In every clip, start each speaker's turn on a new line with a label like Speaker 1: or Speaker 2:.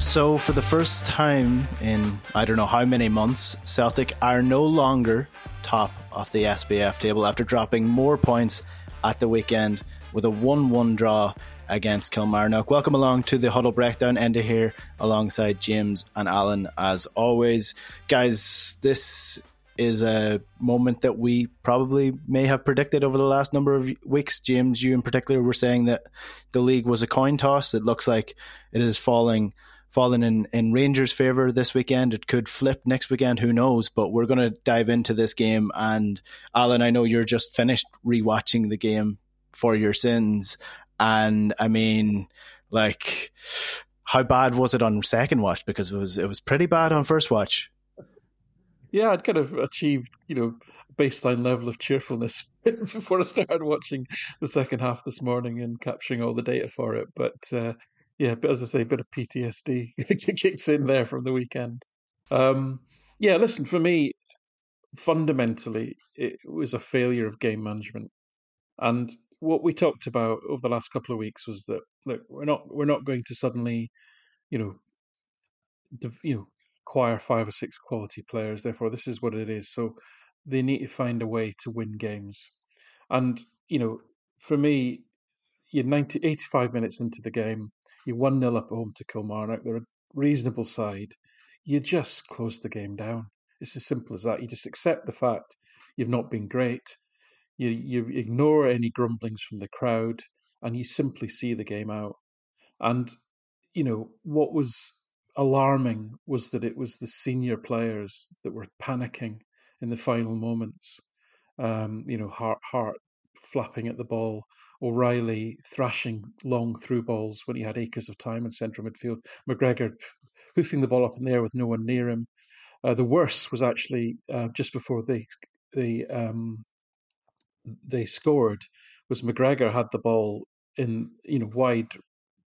Speaker 1: So, for the first time in I don't know how many months, Celtic are no longer top of the SPFL table after dropping more points at the weekend with a 1 1 draw against Kilmarnock. Welcome along to the Huddle Breakdown. Enda here alongside James and Alan as always. Guys, this is a moment that we probably may have predicted over the last number of weeks. James, you in particular were saying that the league was a coin toss. It looks like it is falling fallen in, in Rangers' favour this weekend. It could flip next weekend, who knows? But we're going to dive into this game. And Alan, I know you're just finished rewatching the game for your sins. And I mean, like, how bad was it on second watch? Because it was it was pretty bad on first watch.
Speaker 2: Yeah, I'd kind of achieved, you know, baseline level of cheerfulness before I started watching the second half this morning and capturing all the data for it. But uh, yeah, but as I say, a bit of PTSD kicks in there from the weekend. Um, yeah, listen, for me, fundamentally, it was a failure of game management. And what we talked about over the last couple of weeks was that look, we're not we're not going to suddenly, you know, div, you know, acquire five or six quality players. Therefore, this is what it is. So they need to find a way to win games. And you know, for me, you're 90, 85 minutes into the game You're 1 0 up at home to Kilmarnock. They're a reasonable side. You just close the game down. It's as simple as that. You just accept the fact you've not been great. You, you ignore any grumblings from the crowd and you simply see the game out. And, you know, what was alarming was that it was the senior players that were panicking in the final moments. Um, you know, Hart, Hart flapping at the ball, O'Riley thrashing long through balls when he had acres of time in central midfield. McGregor hoofing the ball up in the air with no one near him. Uh, the worst was actually uh, just before they they um, they scored was McGregor had the ball in you know wide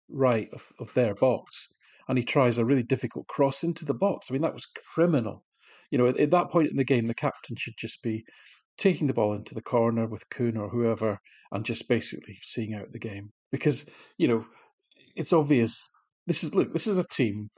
Speaker 2: right of, of their box and he tries a really difficult cross into the box. I mean that was criminal. You know, at, at that point in the game, the captain should just be taking the ball into the corner with Kuhn or whoever and just basically seeing out the game. Because, you know, it's obvious this is look, this is a team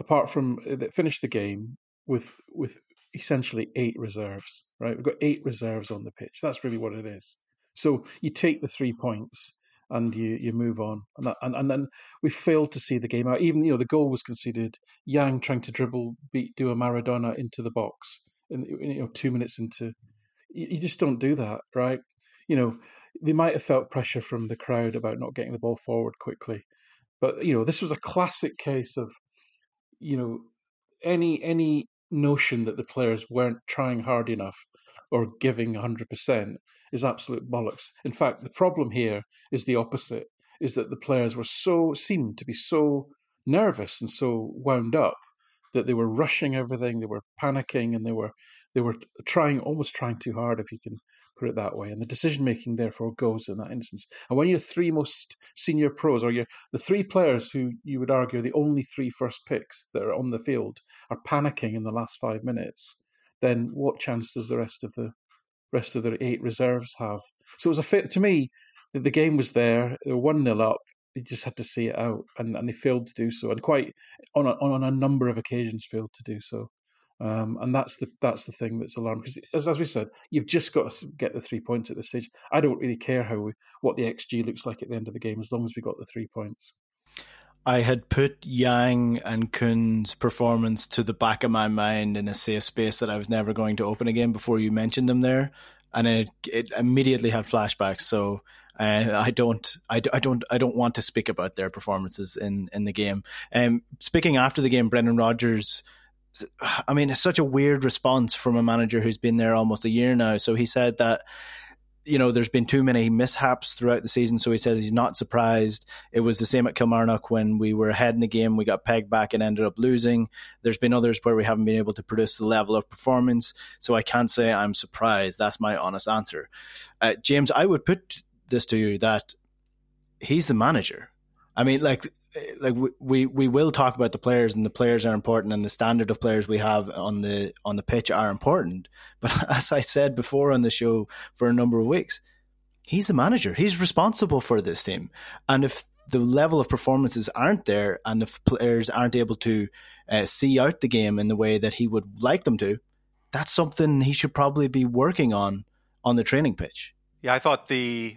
Speaker 2: apart from uh, that finished the game with with essentially eight reserves, right? We've got eight reserves on the pitch. That's really what it is. So you take the three points and you you move on. And that, and and then we failed to see the game out. Even you know the goal was conceded. Yang trying to dribble beat do a Maradona into the box, and you know two minutes into you, just don't do that, right? You know, they might have felt pressure from the crowd about not getting the ball forward quickly, but you know, this was a classic case of, you know, any any notion that the players weren't trying hard enough or giving 100% is absolute bollocks. In fact, the problem here is the opposite is that the players were so seemed to be so nervous and so wound up that they were rushing everything, they were panicking and they were they were trying, almost trying too hard, if you can put it that way. And the decision making therefore goes in that instance. And when your three most senior pros, or your the three players who you would argue are the only three first picks that are on the field, are panicking in the last five minutes, then what chance does the rest of the rest of the eight reserves have? So it was a fit to me that the game was there. They were one 0 up. They just had to see it out, and, and they failed to do so, and quite on a, on a number of occasions failed to do so. Um, and that's the that's the thing that's alarming because as, as we said, you've just got to get the three points at this stage. I don't really care how we, what the xG looks like at the end of the game as long as we got the three points.
Speaker 1: I had put Yang and Kuhn's performance to the back of my mind in a safe space that I was never going to open again before you mentioned them there, and it, it immediately had flashbacks. So uh, I don't, I, I, don't, I don't want to speak about their performances in in the game. Um, speaking after the game, Brendan Rodgers. I mean, it's such a weird response from a manager who's been there almost a year now. So he said that you know, there's been too many mishaps throughout the season, so he says he's not surprised. It was the same at Kilmarnock when we were ahead in the game, we got pegged back and ended up losing. There's been others where we haven't been able to produce the level of performance, so I can't say I'm surprised. That's my honest answer. Uh, James, I would put this to you that he's the manager. I mean, like like we we we will talk about the players and the players are important and the standard of players we have on the on the pitch are important. But as i said before on the show for a number of weeks he's the manager. He's responsible for this team. And if the level of performances aren't there and if players aren't able to uh, see out the game in the way that he would like them to that's something he should probably be working on on the training pitch.
Speaker 3: Yeah i thought the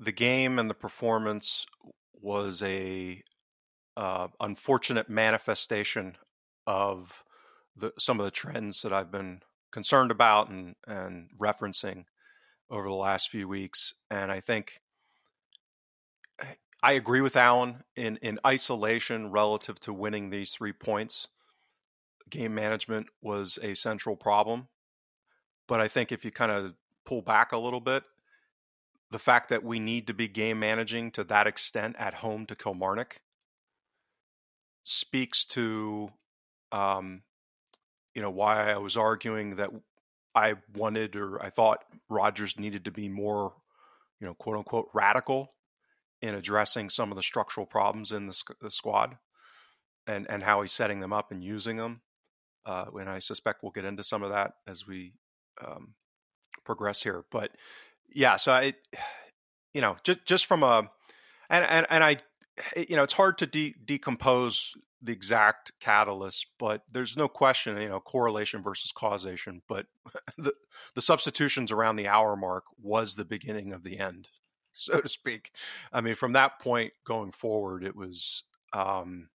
Speaker 3: the game and the performance was a uh, unfortunate manifestation of the, some of the trends that I've been concerned about and, and referencing over the last few weeks. And I think I agree with Alan in, in isolation relative to winning these three points. Game management was a central problem. But I think if you kind of pull back a little bit, the fact that we need to be game managing to that extent at home to Kilmarnock speaks to um, you know why I was arguing that I wanted or I thought Rodgers needed to be more you know quote unquote radical in addressing some of the structural problems in the, the squad and and how he's setting them up and using them uh, and I suspect we'll get into some of that as we um, progress here but yeah so I you know just just from a and and, and I you know, it's hard to de- decompose the exact catalyst, but there's no question, you know, correlation versus causation. But the the substitutions around the hour mark was the beginning of the end, so to speak. I mean, from that point going forward, it was, um,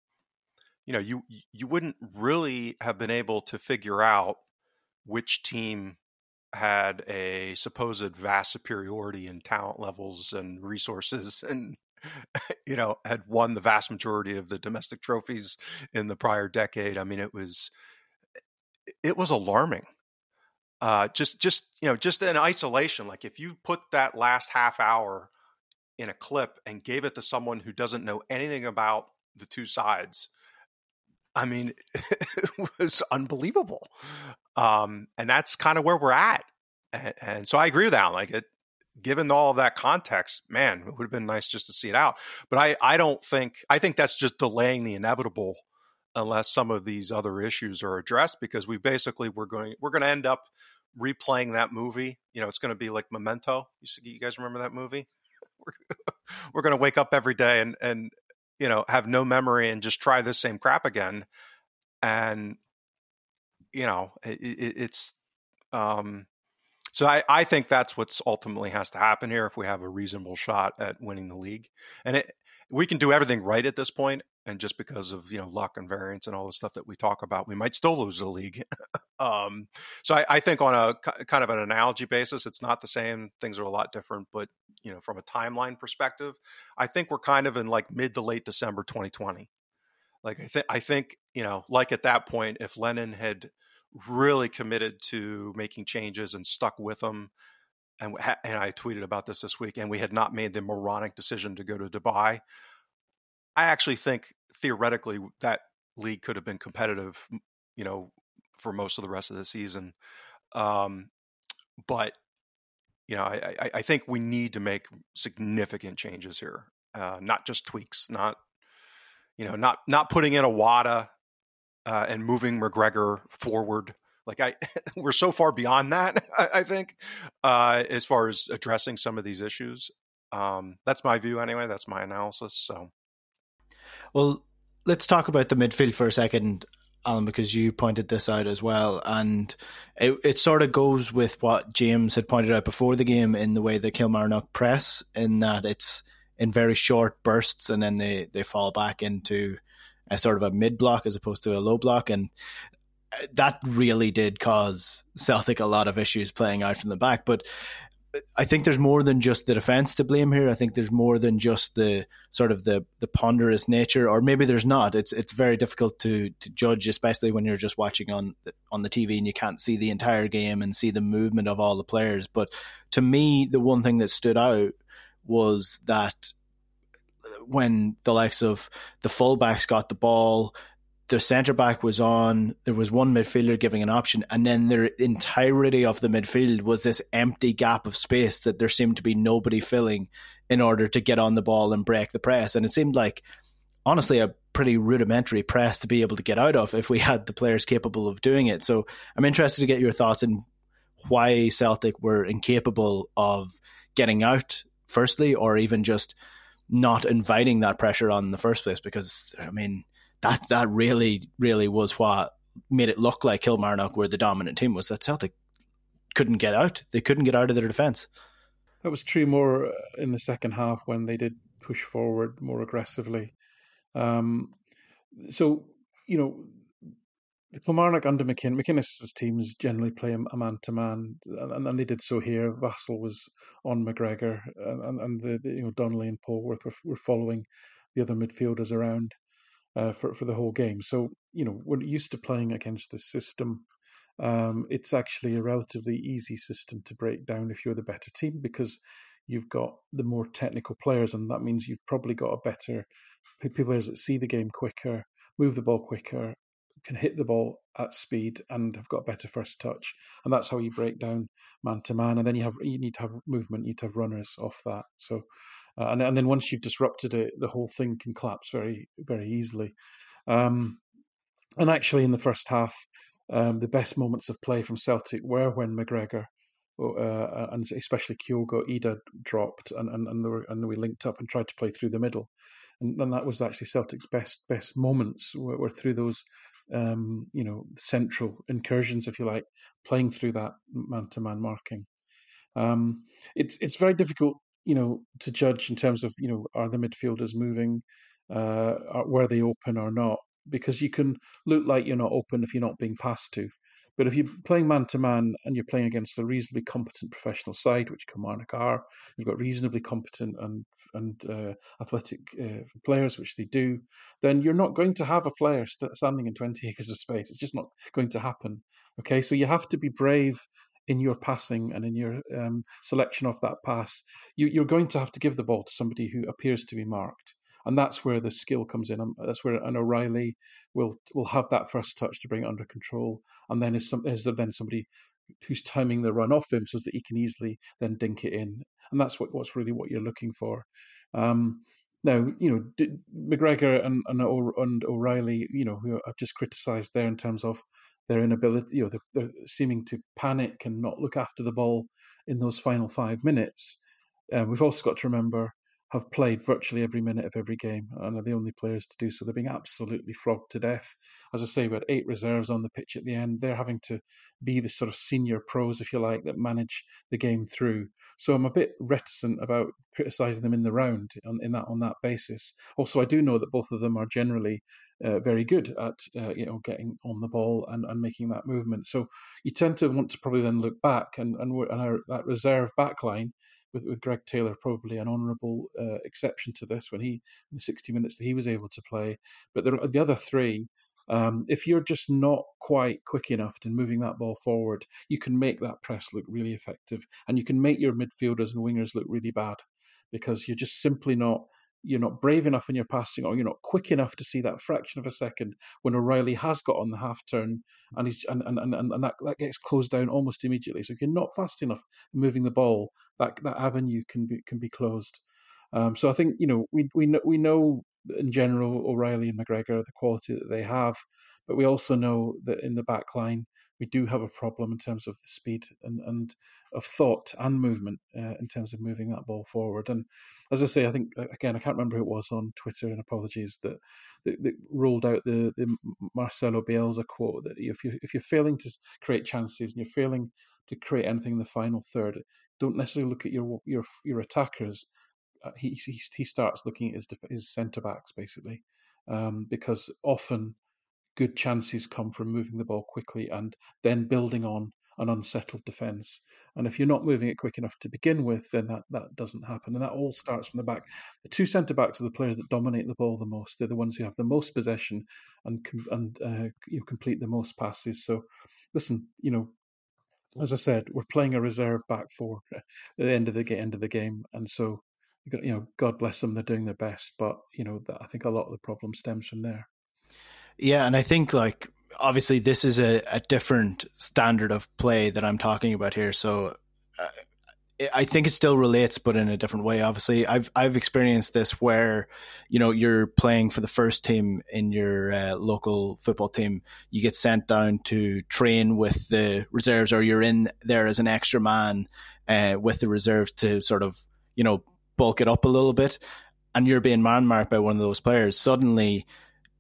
Speaker 3: you know, you you wouldn't really have been able to figure out which team had a supposed vast superiority in talent levels and resources and you know, had won the vast majority of the domestic trophies in the prior decade. I mean, it was it was alarming. Uh, just just you know, just in isolation. Like if you put that last half hour in a clip and gave it to someone who doesn't know anything about the two sides, I mean, it was unbelievable. Um, and that's kind of where we're at. And, and, so I agree with that. Like it, given all of that context, man, it would have been nice just to see it out. But I, I don't think I think that's just delaying the inevitable unless some of these other issues are addressed because we basically we're going we're going to end up replaying that movie. You know, it's going to be like Memento. You, you guys remember that movie? We're, we're going to wake up every day and and you know have no memory and just try the same crap again. And you know, it, it, it's um so I, I think that's what's ultimately has to happen here if we have a reasonable shot at winning the league. And it, we can do everything right at this point, and just because of you know luck and variance and all the stuff that we talk about, we might still lose the league. um, so I, I, think on a kind of an analogy basis, it's not the same. Things are a lot different, but you know from a timeline perspective, I think we're kind of in like mid to late December 2020. Like I think I think you know like at that point, if Lennon had really committed to making changes and stuck with them. And, and I tweeted about this this week, and we had not made the moronic decision to go to Dubai. I actually think theoretically that league could have been competitive, you know, for most of the rest of the season. Um, but you know, I, I, I, think we need to make significant changes here, uh, not just tweaks, not you know, not not putting in a Iwata uh, and moving McGregor forward. Like I, we're so far beyond that. I, I think, uh, as far as addressing some of these issues. Um, that's my view anyway. That's my analysis. So,
Speaker 1: well, let's talk about the midfield for a second. Alan, because you pointed this out as well, and it, it sort of goes with what James had pointed out before the game in the way the Kilmarnock press, in that it's in very short bursts and then they, they fall back into a sort of a mid block as opposed to a low block, and that really did cause Celtic a lot of issues playing out from the back. But I think there's more than just the defense to blame here. I think there's more than just the sort of the the ponderous nature, or maybe there's not. It's it's very difficult to to judge, especially when you're just watching on the, on the TV and you can't see the entire game and see the movement of all the players. But to me, the one thing that stood out was that when the likes of the fullbacks got the ball, the centre back was on. There was one midfielder giving an option, and then the entirety of the midfield was this empty gap of space that there seemed to be nobody filling in order to get on the ball and break the press. And it seemed like, honestly, a pretty rudimentary press to be able to get out of if we had the players capable of doing it. So I'm interested to get your thoughts on why Celtic were incapable of getting out, firstly, or even just not inviting that pressure on in the first place. Because I mean that that really really was what made it look like Kilmarnock were the dominant team was that Celtic couldn't get out. They couldn't get out of their defence.
Speaker 2: That was true more uh, in the second half when they did push forward more aggressively. Um, so you know, Kilmarnock under McKin- McInnes's teams generally play a man to man, and they did so here. Vassell was on McGregor, and, and the, the, you know Donnelly and Polworth were, were following the other midfielders around uh, for for the whole game. So you know we're used to playing against this system. Um, it's actually a relatively easy system to break down if you're the better team because you've got the more technical players, and that means you've probably got a better players that see the game quicker, move the ball quicker, can hit the ball at speed, and have got better first touch. And that's how you break down man to man. And then you have you need to have movement, you need to have runners off that. So uh, and and then once you've disrupted it, the whole thing can collapse very very easily. Um, and actually, in the first half, um, the best moments of play from Celtic were when McGregor uh, and especially Kyogo Idah dropped, and and and, were, and, we linked up and tried to play through the middle, and, and that was actually Celtic's best best moments were, were through those, um, you know, central incursions, if you like, playing through that man to man marking. Um, it's it's very difficult you know, to judge in terms of, you know, are the midfielders moving, uh, were they open or not? Because you can look like you're not open if you're not being passed to. But if you're playing man to man and you're playing against a reasonably competent professional side, which Kilmarnock are, you've got reasonably competent and and uh, athletic uh, players, which they do, then you're not going to have a player st- standing in 20 acres of space. It's just not going to happen. Okay, so you have to be brave in your passing and in your um, selection of that pass, you, are going to have to give the ball to somebody who appears to be marked, and that's where the skill comes in. Um, that's where an O'Riley will will have that first touch to bring it under control, and then is some is there then somebody who's timing the run off him so that he can easily then dink it in, and that's what what's really what you're looking for. Um, now, you know, McGregor and, and, and O'Riley, you know, who I've just criticised there in terms of their inability, you know, they're, they're, seeming to panic and not look after the ball in those final five minutes. Um, we've also got to remember have played virtually every minute of every game and are the only players to do so. They're being absolutely flogged to death. As I say, we had eight reserves on the pitch at the end. They're having to be the sort of senior pros, if you like, that manage the game through. So I'm a bit reticent about criticising them in the round on, in that on that basis. Also, I do know that both of them are generally uh, very good at uh, you know getting on the ball and, and making that movement. So you tend to want to probably then look back and and, and our, that reserve backline with, with Greg Taylor probably an honourable uh, exception to this when he in the 60 minutes that he was able to play. But the, the other three, um, if you're just not quite quick enough in moving that ball forward, you can make that press look really effective, and you can make your midfielders and wingers look really bad because you're just simply not you're not brave enough in your passing or you're not quick enough to see that fraction of a second when O'Riley has got on the half turn and he's and, and, and, and that, that gets closed down almost immediately. So if you're not fast enough moving the ball, that that avenue can be can be closed. Um, so I think you know we we know, we know in general O'Riley and McGregor the quality that they have, but we also know that in the back line we do have a problem in terms of the speed and, and of thought and movement uh, in terms of moving that ball forward. And as I say, I think again I can't remember who it was on Twitter, and apologies that that, that rolled out the the Marcelo Bielsa quote that if you if you're failing to create chances and you're failing to create anything in the final third, don't necessarily look at your your your attackers. Uh, he, he he starts looking at his his centre backs basically, um, because often good chances come from moving the ball quickly and then building on an unsettled defence. And if you're not moving it quick enough to begin with, then that, that doesn't happen. And that all starts from the back. The two centre backs are the players that dominate the ball the most. They're the ones who have the most possession and and uh, you complete the most passes. So, listen, you know, as I said, we're playing a reserve back four at the end of the end of the game, and so you know, God bless them, they're doing their best. But you know, I think a lot of the problem stems from there.
Speaker 1: Yeah, and I think like obviously this is a, a different standard of play that I'm talking about here. So uh, I think it still relates, but in a different way. Obviously, I've I've experienced this where you know you're playing for the first team in your uh, local football team. You get sent down to train with the reserves, or you're in there as an extra man uh, with the reserves to sort of you know bulk it up a little bit, and you're being man marked by one of those players. Suddenly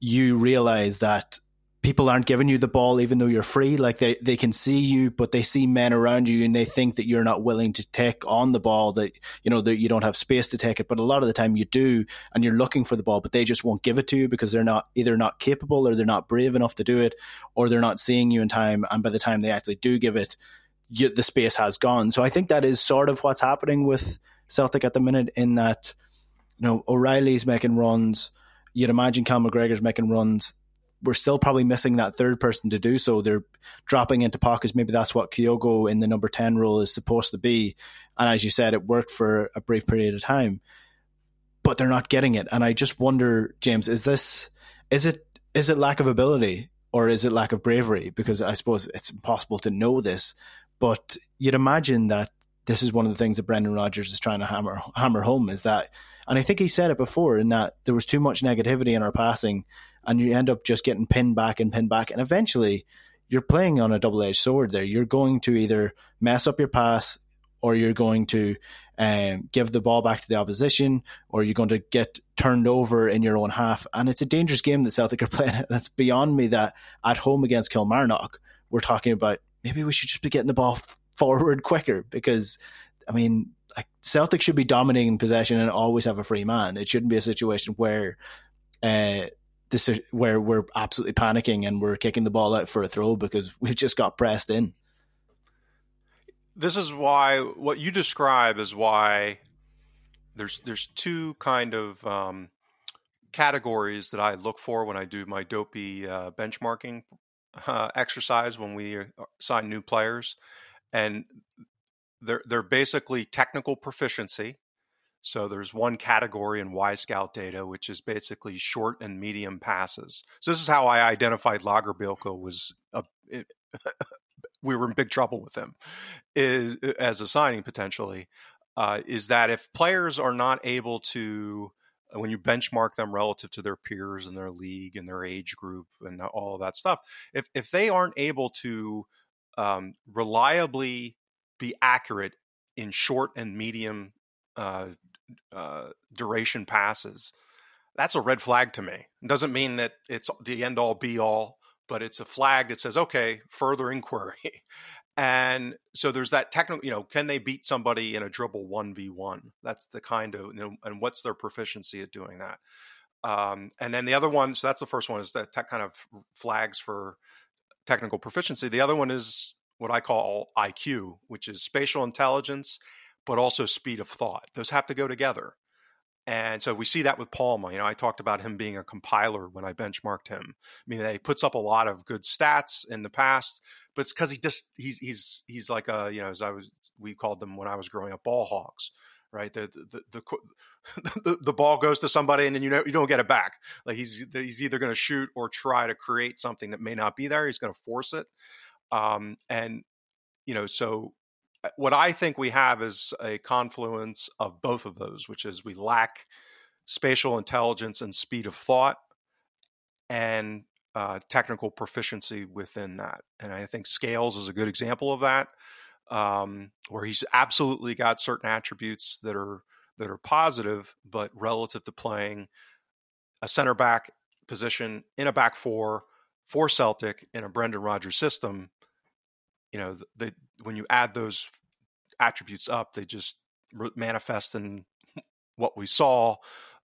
Speaker 1: you realize that people aren't giving you the ball even though you're free. Like they, they can see you but they see men around you and they think that you're not willing to take on the ball that you know that you don't have space to take it. But a lot of the time you do and you're looking for the ball but they just won't give it to you because they're not either not capable or they're not brave enough to do it or they're not seeing you in time. And by the time they actually do give it you, the space has gone. So i think that is sort of what's happening with celtic at the minute in that you know o'riley's making runs you'd imagine Cal McGregor's making runs. We're still probably missing that third person to do so. They're dropping into pockets. Maybe that's what Kyogo in the number 10 role is supposed to be. And as you said, it worked for a brief period of time, but they're not getting it. And I just wonder, James, is this, is it, is it lack of ability or is it lack of bravery? Because I suppose it's impossible to know this, but you'd imagine that this is one of the things that Brendan Rodgers is trying to hammer hammer home is that, and I think he said it before, in that there was too much negativity in our passing, and you end up just getting pinned back and pinned back, and eventually you're playing on a double edged sword. There, you're going to either mess up your pass, or you're going to um, give the ball back to the opposition, or you're going to get turned over in your own half, and it's a dangerous game that Celtic are playing. And it's beyond me that at home against Kilmarnock, we're talking about maybe we should just be getting the ball forward quicker because, I mean, like Celtic should be dominating possession and always have a free man. It shouldn't be a situation where uh, this where we're absolutely panicking and we're kicking the ball out for a throw because we've just got pressed in.
Speaker 3: This is why what you describe is why there's there's two kind of um, categories that I look for when I do my dopey uh, benchmarking uh, exercise when we sign new players and they're they're basically technical proficiency. So there's one category in Wyscout data, which is basically short and medium passes. So this is how I identified Lagerbielke was a, it, we were in big trouble with him is, as a signing potentially. Uh, is that if players are not able to when you benchmark them relative to their peers in their league and their age group and all of that stuff, if if they aren't able to um, reliably be accurate in short and medium uh, uh, duration passes, that's a red flag to me. It doesn't mean that it's the end all be all, but it's a flag that says, okay, further inquiry. and so there's that technical, you know, can they beat somebody in a dribble 1v1? That's the kind of, you know, and what's their proficiency at doing that? Um, and then the other one, so that's the first one is that kind of flags for technical proficiency. The other one is what I call IQ, which is spatial intelligence, but also speed of thought. Those have to go together. And so we see that with Palma. You know, I talked about him being a compiler when I benchmarked him. I mean, he puts up a lot of good stats in the past, but it's because he just he's he's he's like a you know as I was we called them when I was growing up ball hogs, right? The the the, the, the ball goes to somebody and then you know you don't get it back. Like he's he's either going to shoot or try to create something that may not be there. He's going to force it. Um, and, you know, so uh, what I think we have is a confluence of both of those, which is we lack spatial intelligence and speed of thought. And uh, technical proficiency within that. And I think Scales is a good example of that, um, where he's absolutely got certain attributes that are that are positive, but relative to playing a center back position in a back four for Celtic in a Brendan Rodgers system, you know, they, when you add those attributes up, they just manifest in what we saw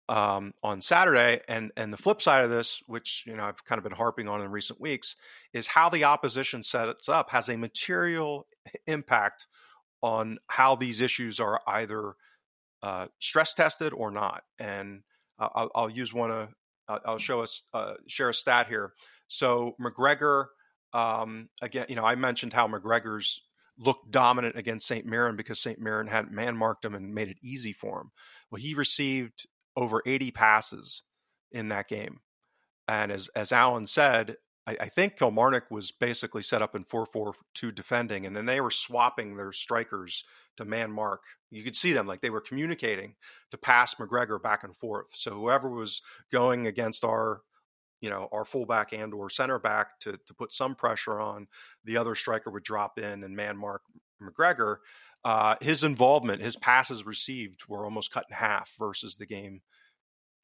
Speaker 3: um, on Saturday. And and the flip side of this, which you know I've kind of been harping on in recent weeks, is how the opposition sets up has a material impact on how these issues are either uh, stress tested or not. And I'll, I'll use one. Uh, I'll show us uh, share a stat here. So McGregor, um, again, you know, I mentioned how McGregor's looked dominant against St. Mirren because St. Mirren had man marked him and made it easy for him. Well, he received over 80 passes in that game. And as as Alan said, I, I think Kilmarnock was basically set up in 4-4-2 defending, and then they were swapping their strikers to man mark. You could see them like they were communicating to pass McGregor back and forth. So whoever was going against our you know our fullback and or center back to to put some pressure on the other striker would drop in and man mark McGregor uh, his involvement, his passes received were almost cut in half versus the game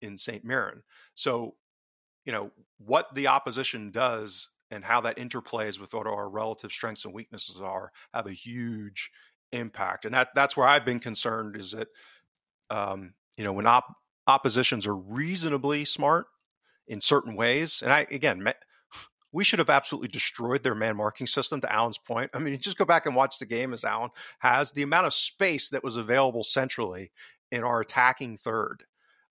Speaker 3: in St. Mirren. So, you know, what the opposition does and how that interplays with what our relative strengths and weaknesses are have a huge impact. And that that's where I've been concerned is that, um, you know, when op- oppositions are reasonably smart in certain ways, and I again, we should have absolutely destroyed their man marking system to Alan's point. I mean, just go back and watch the game as Alan has the amount of space that was available centrally in our attacking third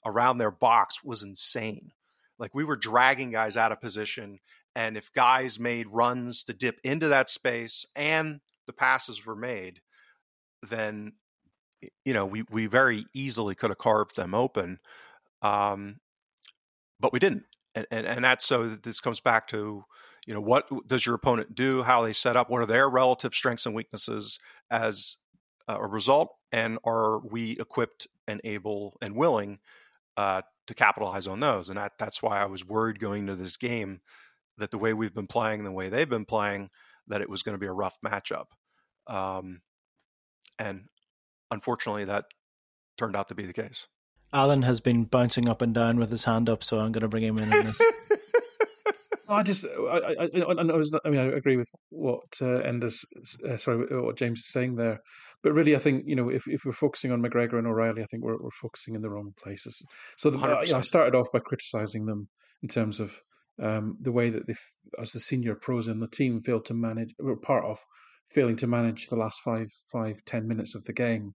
Speaker 3: around their box was insane. Like we were dragging guys out of position. And if guys made runs to dip into that space and the passes were made, then you know we we very easily could have carved them open. Um, but we didn't and, and, and that's so this comes back to you know what does your opponent do how they set up what are their relative strengths and weaknesses as a result and are we equipped and able and willing uh, to capitalize on those and that, that's why i was worried going into this game that the way we've been playing the way they've been playing that it was going to be a rough matchup um, and unfortunately that turned out to be the case
Speaker 1: Alan has been bouncing up and down with his hand up, so I'm going to bring him in on this.
Speaker 2: I just, I, I, I, was, I mean, I agree with what uh, Enda's, uh, sorry, what James is saying there. But really, I think you know, if, if we're focusing on McGregor and O'Riley, I think we're we're focusing in the wrong places. So the, you know, I started off by criticising them in terms of um, the way that they, as the senior pros in the team, failed to manage. Were part of failing to manage the last five, five, ten minutes of the game.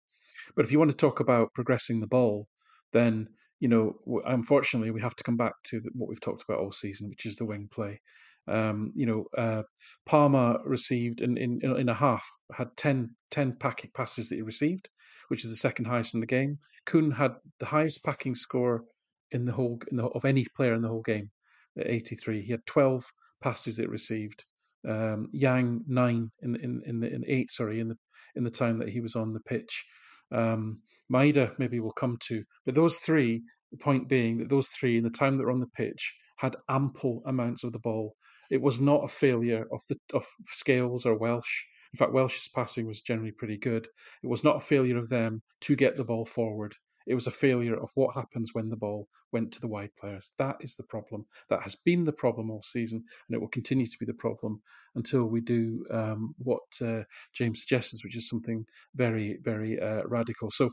Speaker 2: But if you want to talk about progressing the ball, then you know, unfortunately, we have to come back to the, what we've talked about all season, which is the wing play. Um, you know, uh, Palma received in, in in a half had 10, 10 packing passes that he received, which is the second highest in the game. Kuhn had the highest packing score in the whole in the, of any player in the whole game at 83. He had 12 passes that received. Um, Yang nine in in in the in eight sorry in the in the time that he was on the pitch um, Maeda maybe will come to. But those three, the point being that those three, in the time that were on the pitch, had ample amounts of the ball. It was not a failure of the of Scales or Welsh. In fact, Welsh's passing was generally pretty good. It was not a failure of them to get the ball forward. It was a failure of what happens when the ball went to the wide players. That is the problem. That has been the problem all season, and it will continue to be the problem until we do um, what uh, James suggests, which is something very, very uh, radical. So,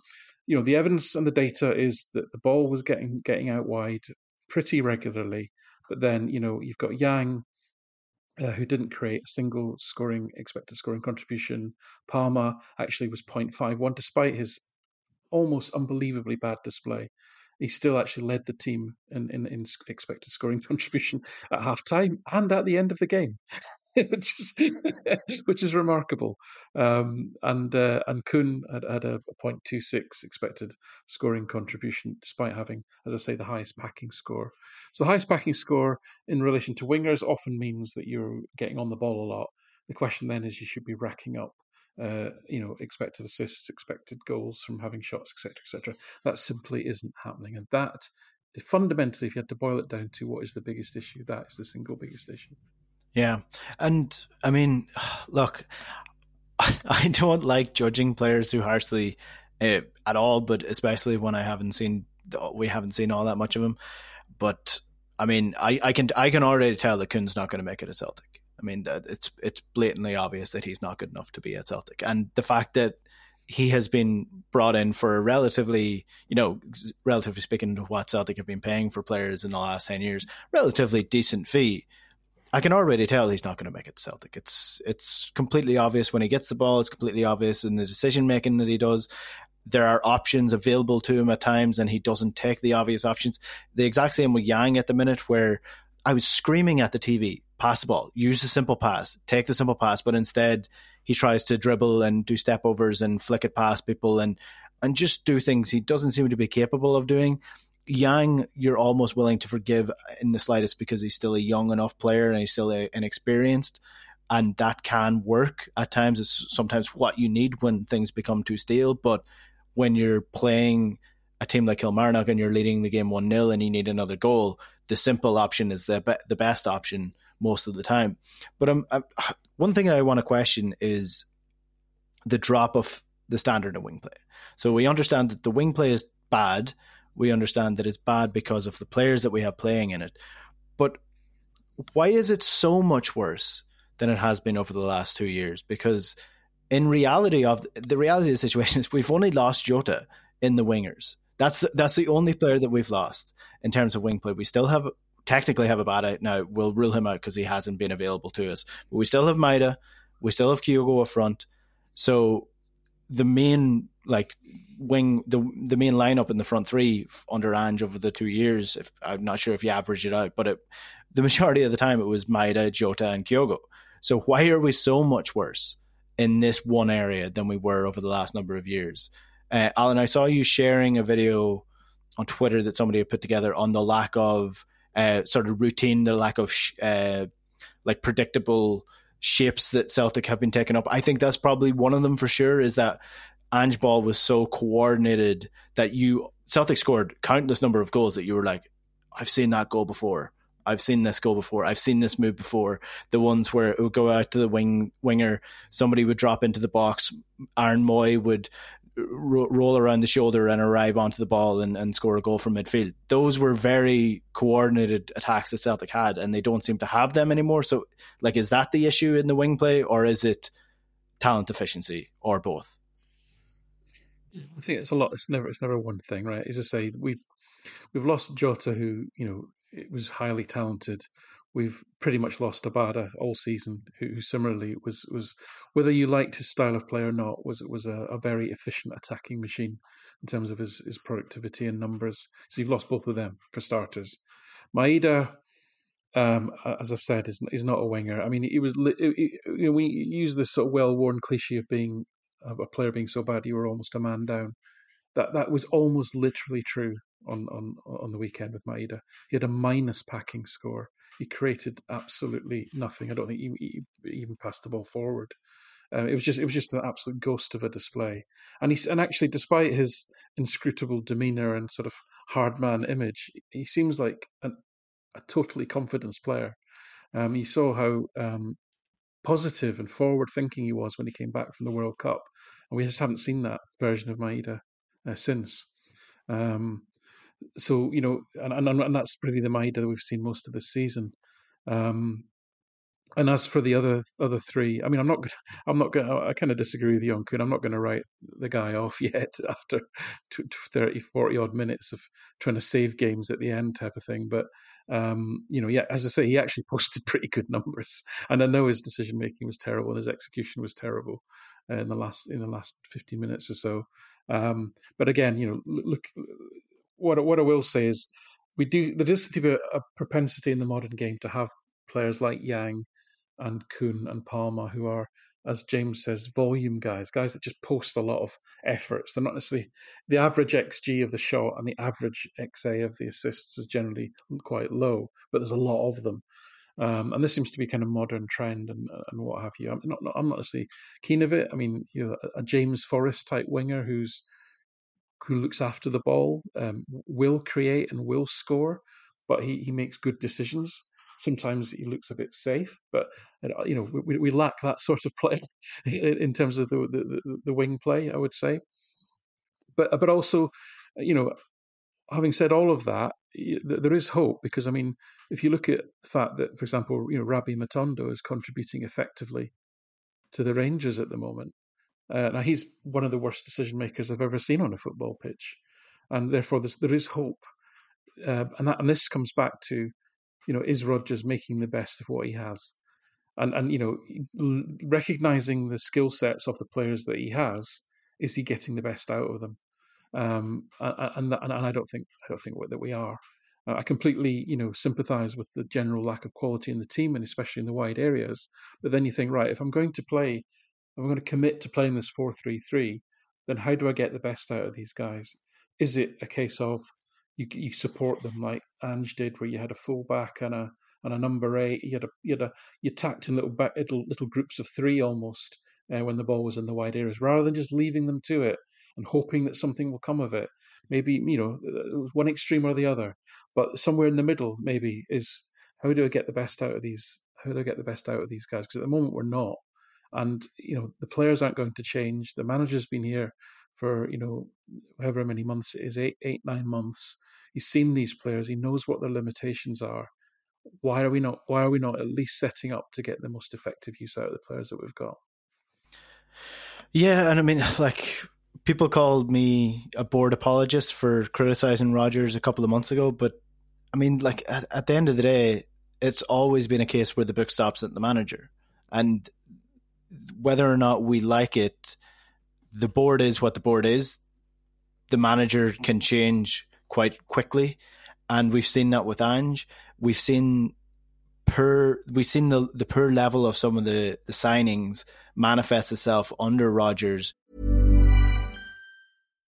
Speaker 2: you know, the evidence and the data is that the ball was getting getting out wide pretty regularly, but then you know you've got Yang uh, who didn't create a single scoring expected scoring contribution. Palma actually was 0.51 despite his almost unbelievably bad display. He still actually led the team in, in, in expected scoring contribution at half time and at the end of the game. which is which is remarkable. Um, and uh, and Kuhn had, had a 0.26 expected scoring contribution, despite having, as I say, the highest packing score. So the highest packing score in relation to wingers often means that you're getting on the ball a lot. The question then is you should be racking up uh, you know, expected assists, expected goals from having shots, etc., etc. That simply isn't happening, and that fundamentally, if you had to boil it down to what is the biggest issue, that is the single biggest issue.
Speaker 1: Yeah, and I mean, look, I don't like judging players too harshly uh, at all, but especially when I haven't seen we haven't seen all that much of him. But I mean, I, I can I can already tell that Kuhn's not going to make it at Celtic. I mean, that it's it's blatantly obvious that he's not good enough to be at Celtic, and the fact that he has been brought in for a relatively, you know, relatively speaking to what Celtic have been paying for players in the last ten years, relatively decent fee. I can already tell he's not going to make it Celtic. It's it's completely obvious when he gets the ball. It's completely obvious in the decision making that he does. There are options available to him at times, and he doesn't take the obvious options. The exact same with Yang at the minute, where I was screaming at the TV, pass the ball, use the simple pass, take the simple pass, but instead he tries to dribble and do step overs and flick it past people and and just do things he doesn't seem to be capable of doing. Yang, you're almost willing to forgive in the slightest because he's still a young enough player and he's still a, inexperienced. And that can work at times. It's sometimes what you need when things become too stale. But when you're playing a team like Kilmarnock and you're leading the game 1 0 and you need another goal, the simple option is the, be- the best option most of the time. But um, um, one thing I want to question is the drop of the standard of wing play. So we understand that the wing play is bad we understand that it's bad because of the players that we have playing in it. But why is it so much worse than it has been over the last two years? Because in reality of the reality of the situation is we've only lost Jota in the wingers. That's the, that's the only player that we've lost in terms of wing play. We still have technically have Abada now. We'll rule him out because he hasn't been available to us. But we still have Maeda. We still have Kyogo up front. So the main like wing the the main lineup in the front three under Ange over the two years. If I'm not sure if you average it out, but it, the majority of the time it was Maeda, Jota, and Kyogo. So why are we so much worse in this one area than we were over the last number of years? Uh, Alan, I saw you sharing a video on Twitter that somebody had put together on the lack of uh, sort of routine, the lack of sh- uh, like predictable shapes that Celtic have been taking up. I think that's probably one of them for sure. Is that Ange Ball was so coordinated that you Celtic scored countless number of goals that you were like, I've seen that goal before. I've seen this goal before. I've seen this move before. The ones where it would go out to the wing winger, somebody would drop into the box. Aaron Mooy would ro- roll around the shoulder and arrive onto the ball and, and score a goal from midfield. Those were very coordinated attacks that Celtic had, and they don't seem to have them anymore. So, like, is that the issue in the wing play, or is it talent deficiency, or both?
Speaker 2: I think it's a lot. It's never. It's never one thing, right? As I say, we've we've lost Jota, who you know it was highly talented. We've pretty much lost Abada all season, who, similarly was was whether you liked his style of play or not, was was a, a very efficient attacking machine in terms of his, his productivity and numbers. So you've lost both of them for starters. Maeda, um, as I've said, is is not a winger. I mean, he was. He, we use this sort of well worn cliche of being a player being so bad you were almost a man down. That that was almost literally true on on on the weekend with Maeda. He had a minus packing score. He created absolutely nothing. I don't think he, he even passed the ball forward. Uh, it was just it was just an absolute ghost of a display. And he and actually, despite his inscrutable demeanor and sort of hard man image, he seems like a, a totally confidence player. Um, you saw how um, positive and forward thinking he was when he came back from the World Cup. And we just haven't seen that version of Maeda uh, since. Um, so, you know, and, and, and that's really the Maeda that we've seen most of the season. Um, and as for the other other three, I mean, I'm not, I'm not going. I kind of disagree with you on Kuhn. I'm not going to write the guy off yet after 30, 40 odd minutes of trying to save games at the end, type of thing. But um, you know, yeah, as I say, he actually posted pretty good numbers, and I know his decision making was terrible and his execution was terrible uh, in the last in the last 15 minutes or so. Um, but again, you know, look, what what I will say is, we do there does seem to be a, a propensity in the modern game to have players like Yang and Kuhn and Palma, who are, as James says, volume guys, guys that just post a lot of efforts. They're not necessarily the average XG of the shot and the average XA of the assists is generally quite low, but there's a lot of them. Um, and this seems to be kind of modern trend and and what have you. I'm not, I'm not necessarily keen of it. I mean, you know, a James Forrest type winger who's who looks after the ball, um, will create and will score, but he, he makes good decisions. Sometimes he looks a bit safe, but uh, you know we, we lack that sort of player in terms of the, the, the wing play. I would say, but but also, you know, having said all of that, there is hope because I mean, if you look at the fact that, for example, you know, Rabbi Matondo is contributing effectively to the Rangers at the moment. Uh, now he's one of the worst decision makers I've ever seen on a football pitch, and therefore there is hope. Uh, and that and this comes back to, you know, is Rodgers making the best of what he has, and and you know, recognizing the skill sets of the players that he has, is he getting the best out of them? Um, and, and, and I don't think I don't think that we are. Uh, I completely, you know, sympathise with the general lack of quality in the team, and especially in the wide areas. But then you think, right, if I'm going to play, I'm going to commit to playing this four-three-three, then how do I get the best out of these guys? Is it a case of you you support them like Ange did, where you had a fullback and a and a number eight, you had a you had a you tacked in little back, little little groups of three almost uh, when the ball was in the wide areas, rather than just leaving them to it and hoping that something will come of it. Maybe, you know, one extreme or the other, but somewhere in the middle, maybe, is how do I get the best out of these? How do I get the best out of these guys? Because at the moment we're not. And, you know, the players aren't going to change. The manager's been here for, you know, however many months it is, eight, eight, nine months. He's seen these players. He knows what their limitations are. Why are we not? Why are we not at least setting up to get the most effective use out of the players that we've got?
Speaker 1: Yeah, and I mean, like people called me a board apologist for criticizing Rodgers a couple of months ago, but I mean, like at, at, the end of the day, it's always been a case where the book stops at the manager, and whether or not we like it, the board is what the board is. The manager can change quite quickly, and we've seen that with Ange. We've seen per we've seen the the per level of some of the the signings manifest itself under Rodgers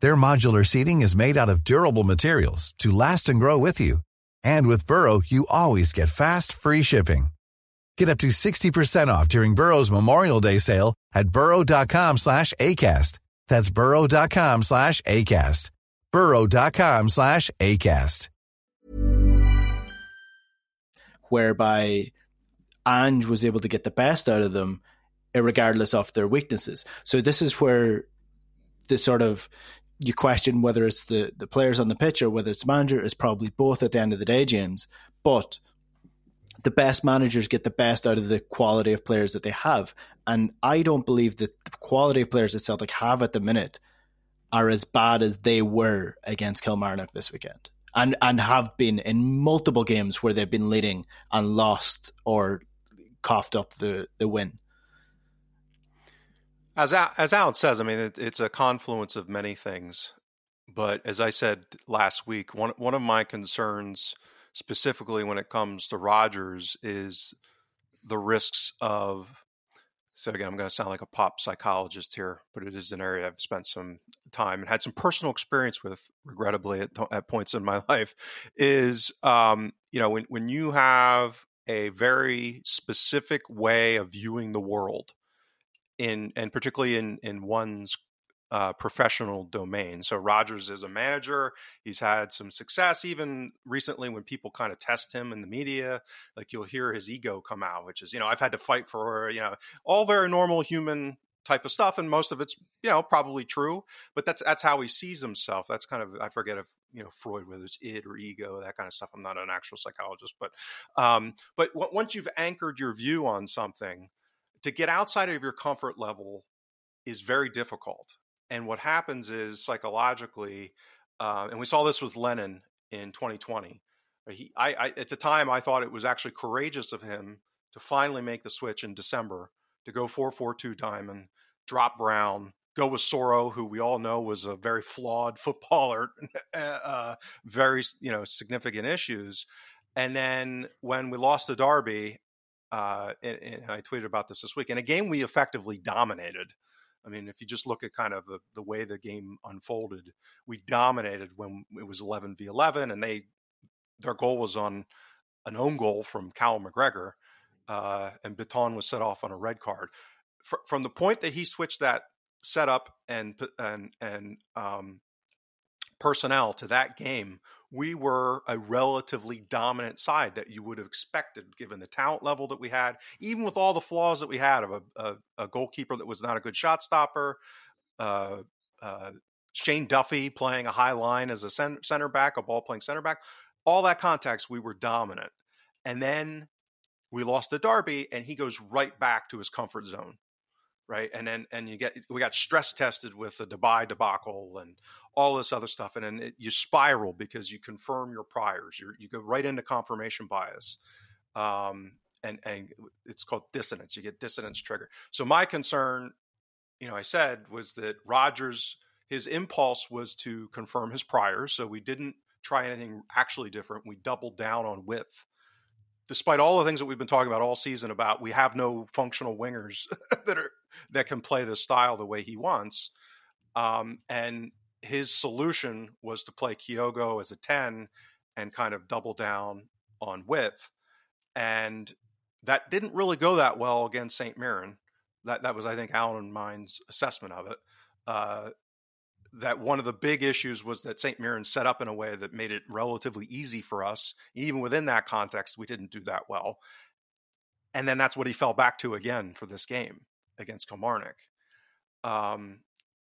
Speaker 4: Their modular seating is made out of durable materials to last and grow with you. And with Burrow, you always get fast, free shipping. Get up to 60% off during Burrow's Memorial Day sale at burrow.com slash ACAST. That's burrow.com slash ACAST. burrow.com slash ACAST.
Speaker 1: Whereby Ange was able to get the best out of them regardless of their weaknesses. So this is where the sort of you question whether it's the, the players on the pitch or whether it's manager is probably both at the end of the day, James. But the best managers get the best out of the quality of players that they have. And I don't believe that the quality of players that Celtic have at the minute are as bad as they were against Kilmarnock this weekend. And and have been in multiple games where they've been leading and lost or coughed up the, the win
Speaker 3: as as Alan says, I mean, it, it's a confluence of many things. but as I said last week, one one of my concerns, specifically when it comes to Rodgers, is the risks of. So again, I'm going to sound like a pop psychologist here, but it is an area I've spent some time and had some personal experience with, regrettably, at, at points in my life. Is um, you know when when you have a very specific way of viewing the world, in and particularly in in one's uh, professional domain. So Rodgers is a manager. He's had some success, even recently when people kind of test him in the media. Like you'll hear his ego come out, which is, you know, I've had to fight for, you know, all very normal human type of stuff, and most of it's, you know, probably true. But that's that's how he sees himself. That's kind of I forget if you know Freud, whether it's id or ego, that kind of stuff. I'm not an actual psychologist, but um, but w- once you've anchored your view on something, to get outside of your comfort level is very difficult and what happens is psychologically, uh, and we saw this with Lennon in 2020. Uh, he, I, I, at the time, I thought it was actually courageous of him to finally make the switch in December to go 4-4-2 diamond, drop Brown, go with Soro, who we all know was a very flawed footballer, uh, very you know significant issues. And then when we lost the Derby, uh, and, and, I tweeted about this this week, in a game we effectively dominated. I mean, if you just look at kind of the, the way the game unfolded, we dominated when it was 11 v 11, and they their goal was on an own goal from Cal McGregor, uh, and Bitton was set off on a red card. F- from the point that he switched that setup and and and um, personnel to that game, we were a relatively dominant side that you would have expected given the talent level that we had, even with all the flaws that we had of a, a, a goalkeeper that was not a good shot stopper, uh, uh, Shane Duffy playing a high line as a center back, a ball playing center back, all that context, we were dominant. And then we lost the Derby, and he goes right back to his comfort zone right? And then and you get we got stress tested with the Dubai debacle and all this other stuff, and then it, you spiral because you confirm your priors. you you go right into confirmation bias, um, and and it's called dissonance. You get dissonance trigger. So my concern, you know, I said was that Rodgers his impulse was to confirm his priors, so we didn't try anything actually different. We doubled down on width despite all the things that we've been talking about all season about we have no functional wingers that are that can play the style the way he wants. Um, and his solution was to play Kyogo as a 10 and kind of double down on width. And that didn't really go that well against St. Mirren. That that was, I think, Alan Mind's assessment of it. Uh, that one of the big issues was that St. Mirren set up in a way that made it relatively easy for us. Even within that context, we didn't do that well. And then that's what he fell back to again for this game against Kilmarnock. Um,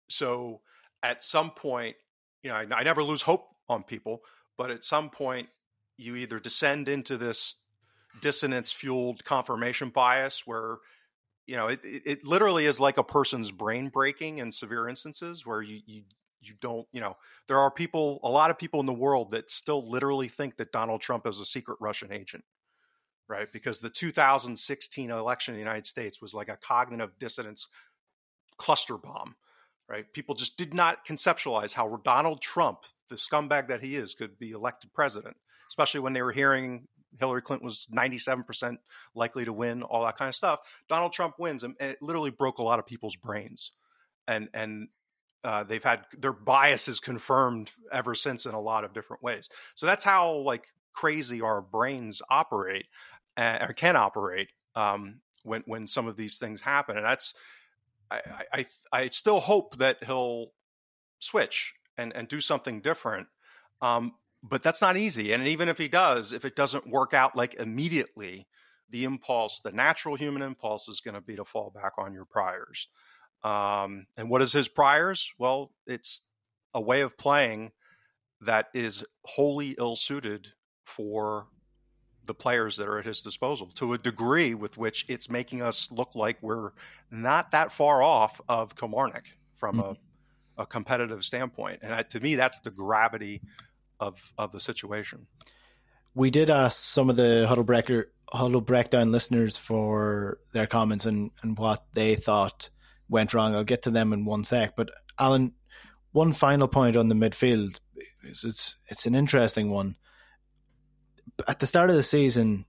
Speaker 3: so at some point, you know, I, I never lose hope on people, but at some point, you either descend into this dissonance fueled confirmation bias where you know, it, it literally is like a person's brain breaking in severe instances where you, you you don't, you know, there are people, a lot of people in the world that still literally think that Donald Trump is a secret Russian agent, right? Because the 2016 election in the United States was like a cognitive dissonance cluster bomb, right? People just did not conceptualize how Donald Trump, the scumbag that he is, could be elected president, especially when they were hearing Hillary Clinton was 97% likely to win, all that kind of stuff. Donald Trump wins, and it literally broke a lot of people's brains. And and uh, they've had their biases confirmed ever since in a lot of different ways. So that's how like crazy our brains operate uh, or can operate um, when when some of these things happen. And that's I, I I still hope that he'll switch and and do something different. Um, but that's not easy. And even if he does, if it doesn't work out like immediately, the impulse, the natural human impulse, is going to be to fall back on your priors. Um, and what is his priors? Well, it's a way of playing that is wholly ill suited for the players that are at his disposal to a degree with which it's making us look like we're not that far off of Kilmarnock from mm-hmm. a, a competitive standpoint. And I, to me, that's the gravity of of the situation.
Speaker 1: We did ask some of the huddle breaker huddle breakdown listeners for their comments and and what they thought went wrong. I'll get to them in one sec. But Alan, one final point on the midfield. It's, it's it's an interesting one. At the start of the season,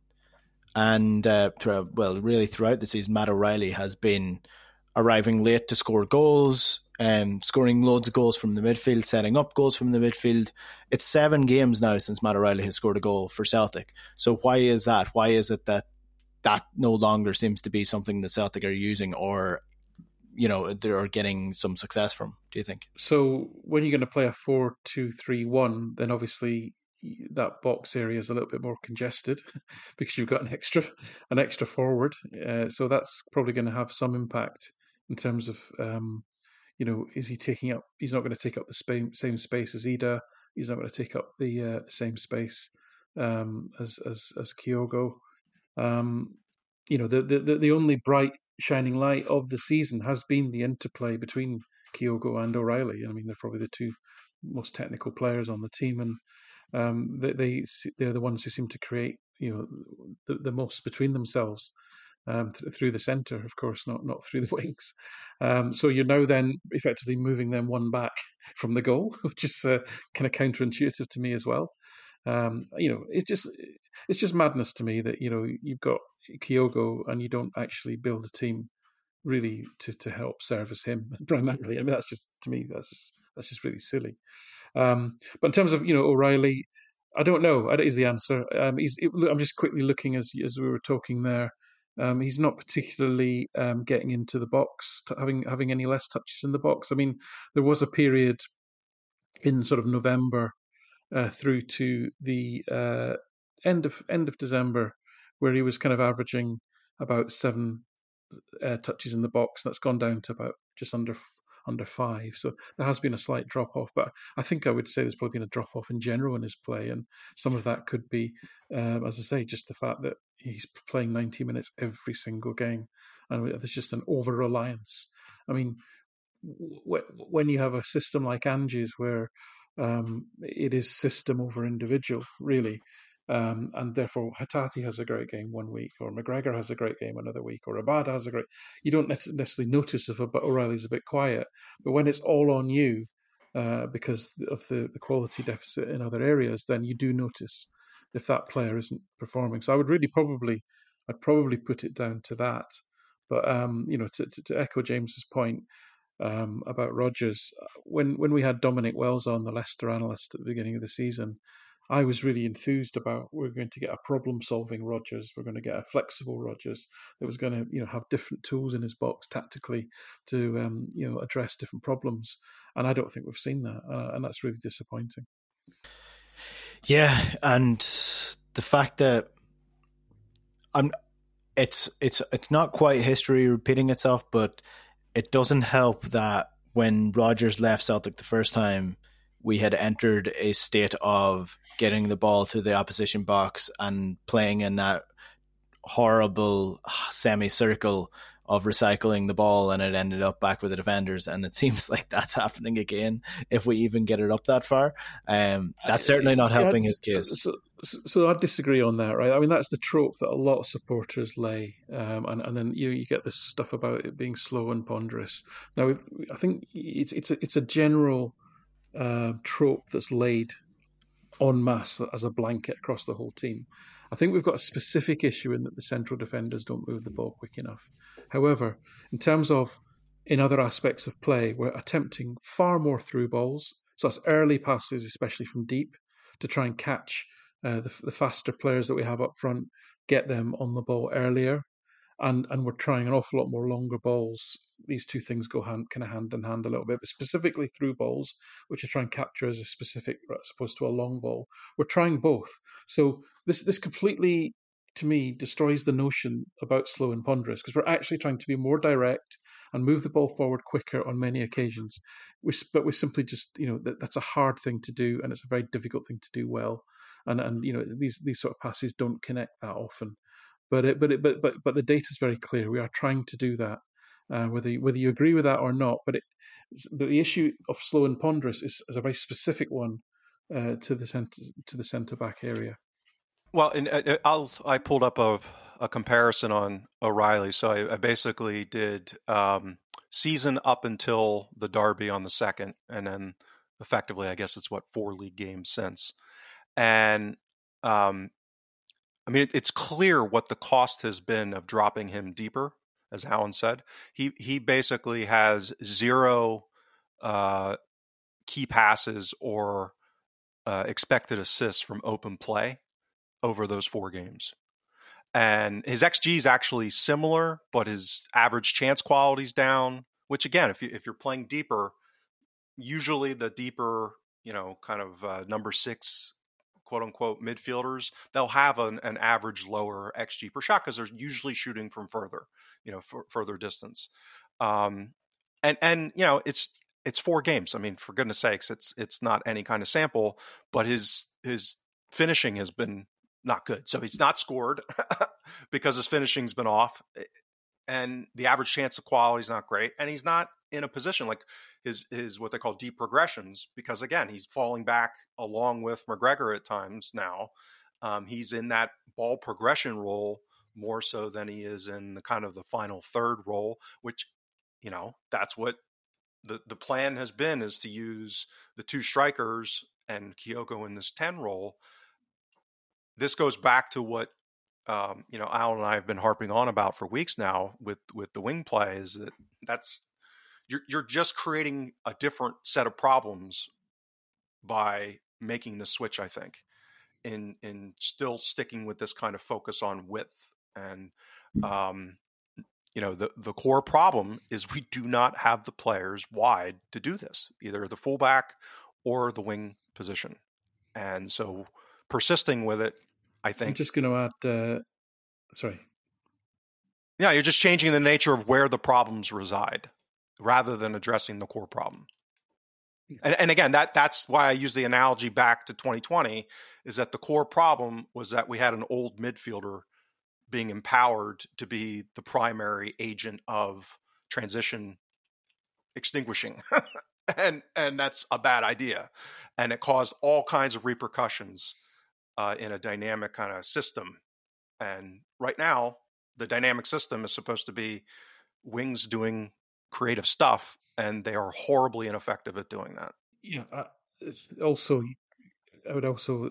Speaker 1: and uh, well, really throughout the season, Matt O'Riley has been arriving late to score goals, um, scoring loads of goals from the midfield, setting up goals from the midfield. It's seven games now since Matt O'Riley has scored a goal for Celtic. So why is that? Why is it that that no longer seems to be something the Celtic are using, or you know they're getting some success from? Do you think?
Speaker 2: So when you're going to play a four-two-three-one, then obviously that box area is a little bit more congested because you've got an extra an extra forward. Uh, so that's probably going to have some impact in terms of um, you know, is he taking up? He's not going to take up the same same space as Idah. He's not going to take up the, uh, same space um, as as as Kyogo. Um, you know, the, the the only bright shining light of the season has been the interplay between Kyogo and O'Riley. I mean, they're probably the two most technical players on the team, and um, they, they they're the ones who seem to create you know the, the most between themselves um, th- through the centre, of course, not not through the wings. Um, so you're now then effectively moving them one back from the goal, which is uh, kind of counterintuitive to me as well. Um, you know, it's just it's just madness to me that you know you've got Kyogo and you don't actually build a team really to to help service him primarily. I mean, that's just to me that's just that's just really silly. Um, but in terms of you know O'Riley, I don't know. That is the answer. Um, he's, I'm just quickly looking as as we were talking there. Um, he's not particularly um, getting into the box, having having any less touches in the box. I mean, there was a period in sort of November uh, through to the uh, end of end of December where he was kind of averaging about seven uh, touches in the box. That's gone down to about just under under five. So there has been a slight drop off, but I think I would say there's probably been a drop off in general in his play, and some of that could be, um, as I say, just the fact that he's playing 90 minutes every single game, and there's just an over reliance. I mean, when you have a system like Ange's where um, it is system over individual, really. Um, and therefore, Hatate has a great game one week, or McGregor has a great game another week, or Abada has a great. You don't necessarily notice if O'Riley's a bit quiet, but when it's all on you uh, because of the, the quality deficit in other areas, then you do notice if that player isn't performing. So I would really probably, I'd probably put it down to that. But um, you know, to, to, to echo James's point um, about Rodgers, when when we had Dominic Wells on, the Leicester analyst at the beginning of the season, I was really enthused about we're going to get a problem solving Rodgers, We're going to get a flexible Rodgers that was going to you know have different tools in his box tactically to um, you know address different problems. And I don't think we've seen that, uh, and that's really disappointing.
Speaker 1: Yeah, and the fact that I'm, it's it's it's not quite history repeating itself, but it doesn't help that when Rodgers left Celtic the first time we had entered a state of getting the ball to the opposition box and playing in that horrible ah, semicircle of recycling the ball and it ended up back with the defenders. And it seems like that's happening again if we even get it up that far. Um, that's certainly not helping his case.
Speaker 2: so, so, I disagree on that right? I mean that's the trope that a lot of supporters lay um, and, and then you you get this stuff about it being slow and ponderous. Now I think it's it's a, it's a general uh, trope that's laid en masse as a blanket across the whole team. I think we've got a specific issue in that the central defenders don't move the ball quick enough. However, in terms of in other aspects of play, we're attempting far more through balls. So that's early passes, especially from deep, to try and catch uh, the, the faster players that we have up front, get them on the ball earlier, and and we're trying an awful lot more longer balls. These two things go hand kind of hand in hand a little bit, but specifically through balls, which are trying to capture as a specific as opposed to a long ball. We're trying both. So this this completely to me destroys the notion about slow and ponderous because we're actually trying to be more direct and move the ball forward quicker on many occasions. We, but we simply just you know that, that's a hard thing to do and it's a very difficult thing to do well. And and you know these these sort of passes don't connect that often. But it, but it, but but but the data is very clear. We are trying to do that, uh, whether you, whether you agree with that or not. But it, the issue of slow and ponderous is, is a very specific one uh, to the center to the centre back area.
Speaker 3: Well, and uh, uh, I'll I pulled up a a comparison on O'Riley. So I, I basically did um, season up until the Derby on the second, and then effectively, I guess it's what four league games since. And um, I mean, it, it's clear what the cost has been of dropping him deeper, as Alan said. He he basically has zero uh, key passes or uh, expected assists from open play over those four games. And his XG is actually similar, but his average chance quality is down. Which again, if you if you're playing deeper, usually the deeper, you know, kind of uh, number six, quote unquote, midfielders, they'll have an, an average lower XG per shot because they're usually shooting from further, you know, f- further distance. Um, and and you know, it's it's four games. I mean, for goodness sakes, it's it's not any kind of sample, but his his finishing has been not good. So he's not scored because his finishing's been off, eh, and the average chance of quality is not great, and he's not in a position like his his what they call deep progressions because again he's falling back along with McGregor at times now. Um, he's in that ball progression role more so than he is in the kind of the final third role, which you know that's what the the plan has been is to use the two strikers and Kyogo in this ten role. This goes back to what um, you know Al and I have been harping on about for weeks now with with the wing play is that that's you're you're just creating a different set of problems by making the switch. I think in in still sticking with this kind of focus on width and um, you know the the core problem is we do not have the players wide to do this either the fullback or the wing position. And so persisting with it i think
Speaker 2: i'm just going to add uh, sorry.
Speaker 3: Yeah you're just changing the nature of where the problems reside rather than addressing the core problem. And, and again that that's why i use the analogy back to 2020 is that the core problem was that we had an old midfielder being empowered to be the primary agent of transition extinguishing. And and that's a bad idea. And it caused all kinds of repercussions uh, in a dynamic kind of system. And right now the dynamic system is supposed to be wings doing creative stuff and they are horribly ineffective at doing that
Speaker 2: yeah uh, also i would also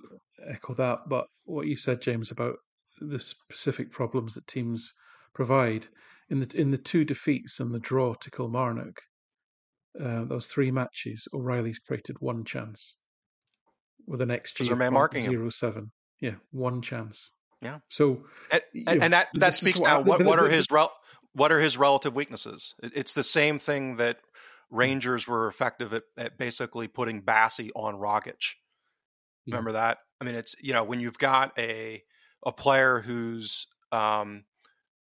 Speaker 2: echo that but what you said james about the specific problems that teams provide. In the in the two defeats and the draw to Kilmarnock, uh, those three matches, O'Riley's created one chance with an XG zero seven. Yeah, one chance.
Speaker 3: Yeah.
Speaker 2: So
Speaker 3: and, and, and that that speaks now. What, what are his what are his relative weaknesses? It's the same thing that Rangers were effective at, at basically putting Bassey on Rogic. Remember yeah. that? I mean, it's you know when you've got a a player whose um,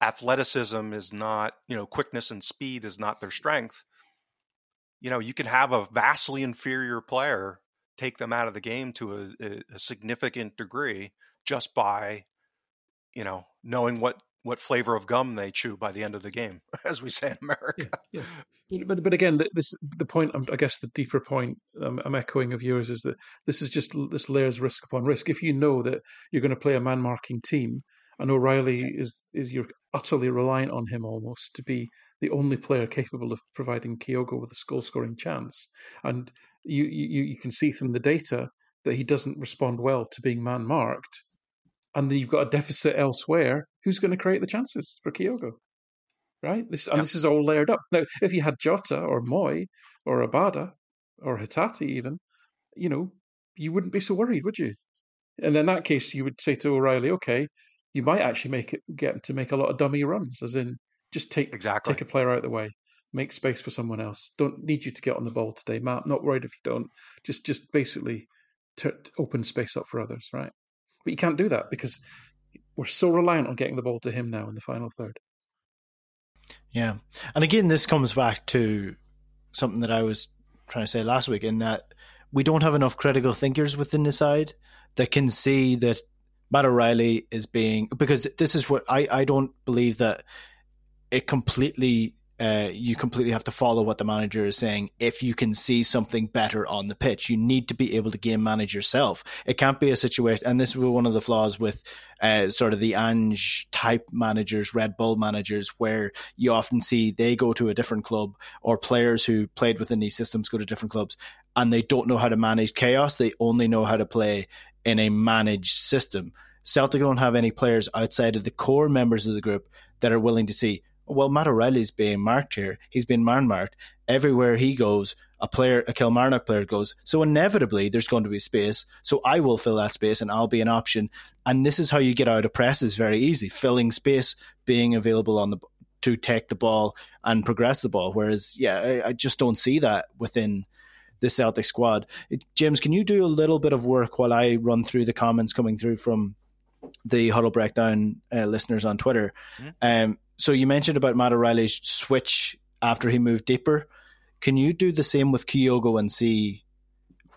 Speaker 3: athleticism is not, you know, quickness and speed is not their strength, you know, you can have a vastly inferior player take them out of the game to a, a significant degree just by, you know, knowing what what flavor of gum they chew by the end of the game, as we say in America.
Speaker 2: Yeah, yeah. But but again, this the point. I guess the deeper point um, I'm echoing of yours is that this is just this layers risk upon risk. If you know that you're going to play a man marking team, and O'Riley is is you're utterly reliant on him almost to be the only player capable of providing Kyogo with a goal scoring chance, and you you you can see from the data that he doesn't respond well to being man marked and then you've got a deficit elsewhere, who's going to create the chances for Kyogo? Right? This and this is all layered up. Now, if you had Jota or Mooy or Abada or Hatate even, you know, you wouldn't be so worried, would you? And in that case, you would say to O'Riley, okay, you might actually make it get to make a lot of dummy runs, as in just take
Speaker 3: exactly.
Speaker 2: take a player out of the way, make space for someone else. Don't need you to get on the ball today, Matt. Not worried if you don't. Just just basically t- open space up for others, right? But you can't do that because we're so reliant on getting the ball to him now in the final third.
Speaker 1: Yeah. And again, this comes back to something that I was trying to say last week in that we don't have enough critical thinkers within the side that can see that Matt O'Riley is being because this is what I, I don't believe that it completely uh, you completely have to follow what the manager is saying. If you can see something better on the pitch, you need to be able to game manage yourself. It can't be a situation, and this was one of the flaws with uh, sort of the Ange type managers, Red Bull managers, where you often see they go to a different club or players who played within these systems go to different clubs and they don't know how to manage chaos. They only know how to play in a managed system. Celtic don't have any players outside of the core members of the group that are willing to see well, Matt O'Riley's being marked here. He's been man marked. Everywhere he goes, a player, a Kilmarnock player goes. So inevitably, there's going to be space. So I will fill that space and I'll be an option. And this is how you get out of presses very easy, filling space, being available on the to take the ball and progress the ball. Whereas, yeah, I, I just don't see that within the Celtic squad. James, can you do a little bit of work while I run through the comments coming through from the Huddle Breakdown uh, listeners on Twitter? Mm-hmm. Um, so you mentioned about Matt O'Riley's switch after he moved deeper. Can you do the same with Kyogo and see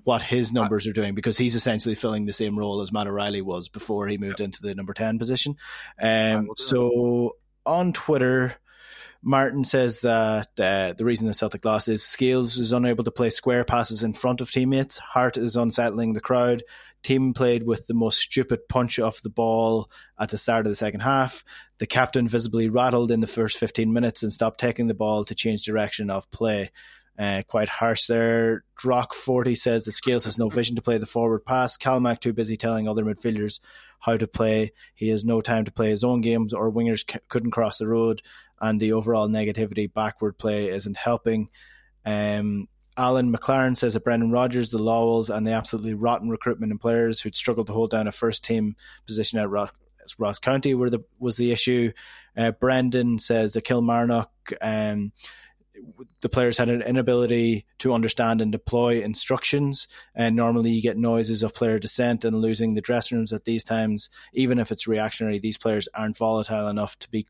Speaker 1: what his numbers are doing? Because he's essentially filling the same role as Matt O'Riley was before he moved yep. into the number 10 position. Um, so on Twitter, Martin says that uh, the reason the Celtic lost is Scales is unable to play square passes in front of teammates. Hart is unsettling the crowd. Team played with the most stupid punch off the ball at the start of the second half. The captain visibly rattled in the first 15 minutes and stopped taking the ball to change direction of play. Uh, quite harsh there. Drock 40 says the Scales has no vision to play the forward pass. Calmack too busy telling other midfielders how to play. He has no time to play his own games, or wingers c- couldn't cross the road, and the overall negativity backward play isn't helping. Um, Alan McLaren says that Brendan Rodgers, the Lawwells, and the absolutely rotten recruitment in players who'd struggled to hold down a first team position at Ross, County were the, was the issue. Uh, Brendan says that Kilmarnock, um, the players had an inability to understand and deploy instructions. And normally you get noises of player dissent and losing the dressing rooms at these times. Even if it's reactionary, these players aren't volatile enough to be,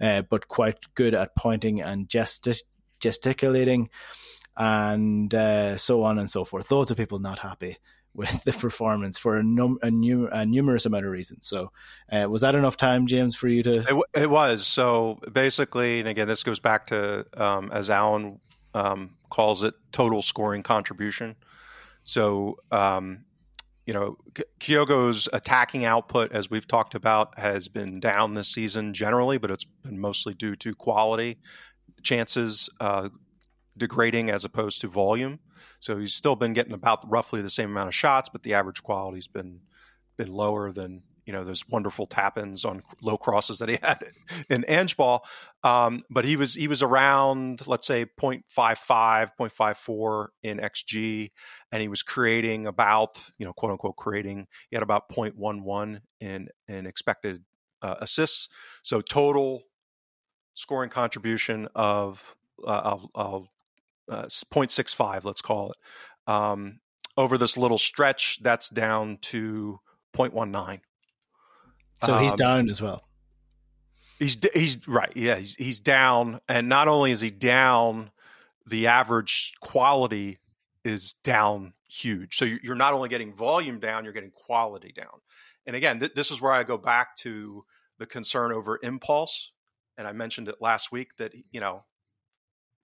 Speaker 1: uh, but quite good at pointing and gesticulating and uh, so on and so forth. Loads of people not happy with the performance for a, num- a, num- a numerous amount of reasons. So, uh, was that enough time, James, for you to?
Speaker 3: It, w- it was. So basically, and again, this goes back to um, as Alan um, calls it, total scoring contribution. So, um, you know, Kyogo's attacking output, as we've talked about, has been down this season generally, but it's been mostly due to quality chances. Uh, degrading as opposed to volume. So he's still been getting about roughly the same amount of shots, but the average quality's been been lower than you know those wonderful tap-ins on low crosses that he had in Ange ball. Um, but he was he was around let's say 0.55, 0.54 in xG, and he was creating about you know quote unquote creating. He had about 0.11 in in expected uh, assists. So total scoring contribution of uh, I'll, I'll uh, 0.65, let's call it. Um, over this little stretch, that's down to 0.19.
Speaker 1: So um, he's down as well.
Speaker 3: He's he's right. Yeah, he's he's down, and not only is he down, the average quality is down huge. So you're not only getting volume down, you're getting quality down. And again, th- this is where I go back to the concern over impulse. And I mentioned it last week that you know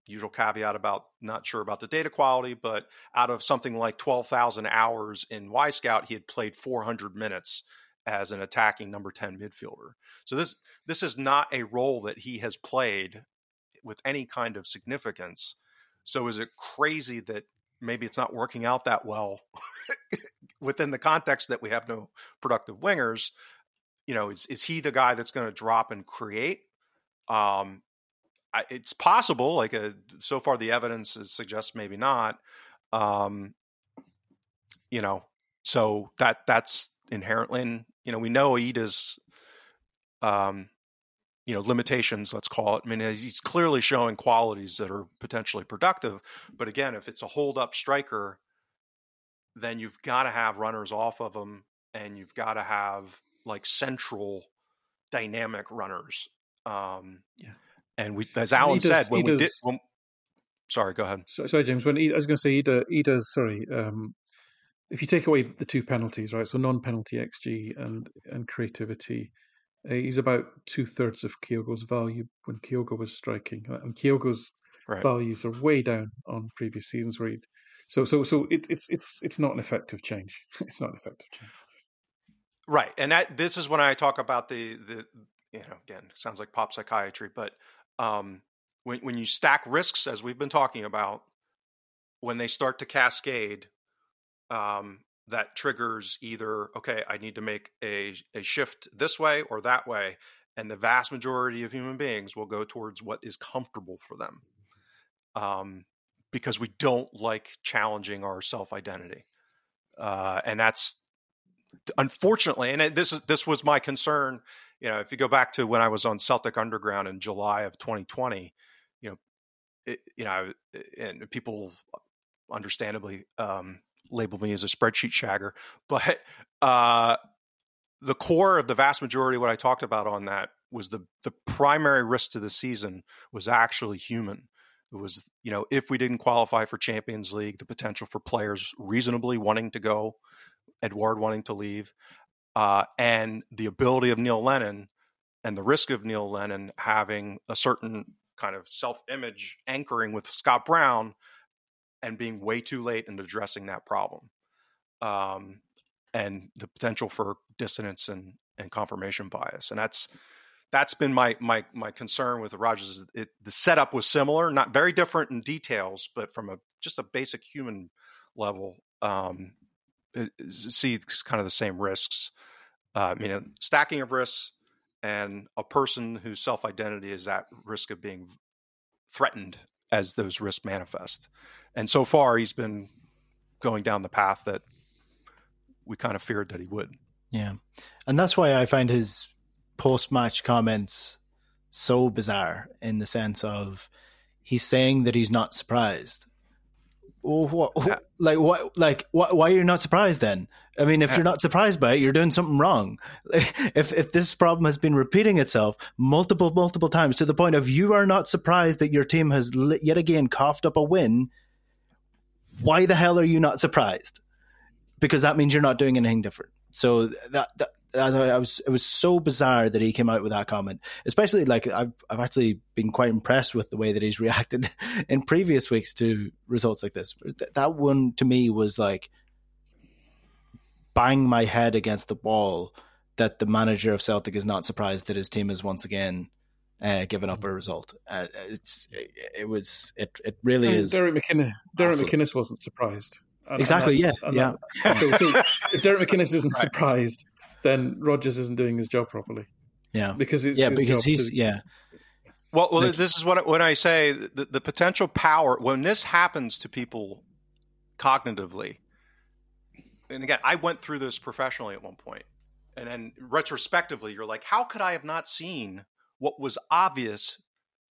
Speaker 3: usual caveat about not sure about the data quality, but out of something like 12,000 hours in Wyscout, he had played 400 minutes as an attacking number 10 midfielder. So this this is not a role that he has played with any kind of significance. So is it crazy that maybe it's not working out that well within the context that we have no productive wingers? You know, is is he the guy that's going to drop and create? Um, I, it's possible. Like a, uh, so far, the evidence suggests maybe not. Um, you know, so that that's inherently, in, you know, we know Idah's, um, you know, limitations. Let's call it. I mean, he's clearly showing qualities that are potentially productive, but again, if it's a hold up striker, then you've got to have runners off of him, and you've got to have like central dynamic runners. Um, yeah. And we, as Alan does, said, when we does, did, when, sorry, go ahead.
Speaker 2: Sorry, sorry James. When he, I was going to say, he, does, he does sorry, um, if you take away the two penalties, right? So non-penalty xG and and creativity, Uh, he's about two thirds of Kyogo's value when Kyogo was striking, uh, and Kyogo's right. values are way down on previous seasons. Where he'd, so so so it, it's it's it's not an effective change. it's not an effective change.
Speaker 3: Right, and that this is when I talk about the the you know again sounds like pop psychiatry, but um, when when you stack risks as we've been talking about, when they start to cascade, um, that triggers either okay i need to make a, a shift this way or that way and the vast majority of human beings will go towards what is comfortable for them um, because we don't like challenging our self-identity uh, and that's unfortunately and this is this was my concern you know if you go back to when i was on celtic underground in july of 2020 you know it, you know and people understandably um, labeled me as a spreadsheet shagger, but uh, the core of the vast majority of what I talked about on that was the the primary risk to the season was actually human. It was you know if we didn't qualify for Champions League, the potential for players reasonably wanting to go, Edouard wanting to leave, uh, and the ability of Neil Lennon and the risk of Neil Lennon having a certain kind of self image anchoring with Scott Brown and being way too late in addressing that problem um, and the potential for dissonance and, and confirmation bias and that's that's been my my my concern with the Rodgers. It, the setup was similar, not very different in details, but from a just a basic human level, um, see kind of the same risks. Uh, I mean, stacking of risks, and a person whose self identity is at risk of being threatened as those risks manifest. And so far, he's been going down the path that we kind of feared that he would.
Speaker 1: Yeah. And that's why I find his post match comments so bizarre in the sense of he's saying that he's not surprised. Well, what, yeah. Uh, like what, like what, why are you not surprised then? I mean, if yeah. you're not surprised by it, you're doing something wrong. If if this problem has been repeating itself multiple, multiple times to the point of you are not surprised that your team has yet again coughed up a win, why the hell are you not surprised? Because that means you're not doing anything different. So that, that I was it was so bizarre that he came out with that comment. Especially like I've I've actually been quite impressed with the way that he's reacted in previous weeks to results like this. That one to me was like bang my head against the wall that the manager of Celtic is not surprised that his team is once again uh, given up a result. Uh, it's it, it, was it it really is.
Speaker 2: Derek McInnes Derek McInnes wasn't surprised.
Speaker 1: And, exactly. And yeah.
Speaker 2: yeah. So, so, if Derek McInnes isn't right. surprised, then Rodgers isn't doing his job properly.
Speaker 1: Yeah.
Speaker 2: Because it's
Speaker 1: yeah because he's to, yeah.
Speaker 3: Well, well, like, this is what when I say the, the potential power when this happens to people cognitively. And again, I went through this professionally at one point, and then retrospectively, you're like, how could I have not seen what was obvious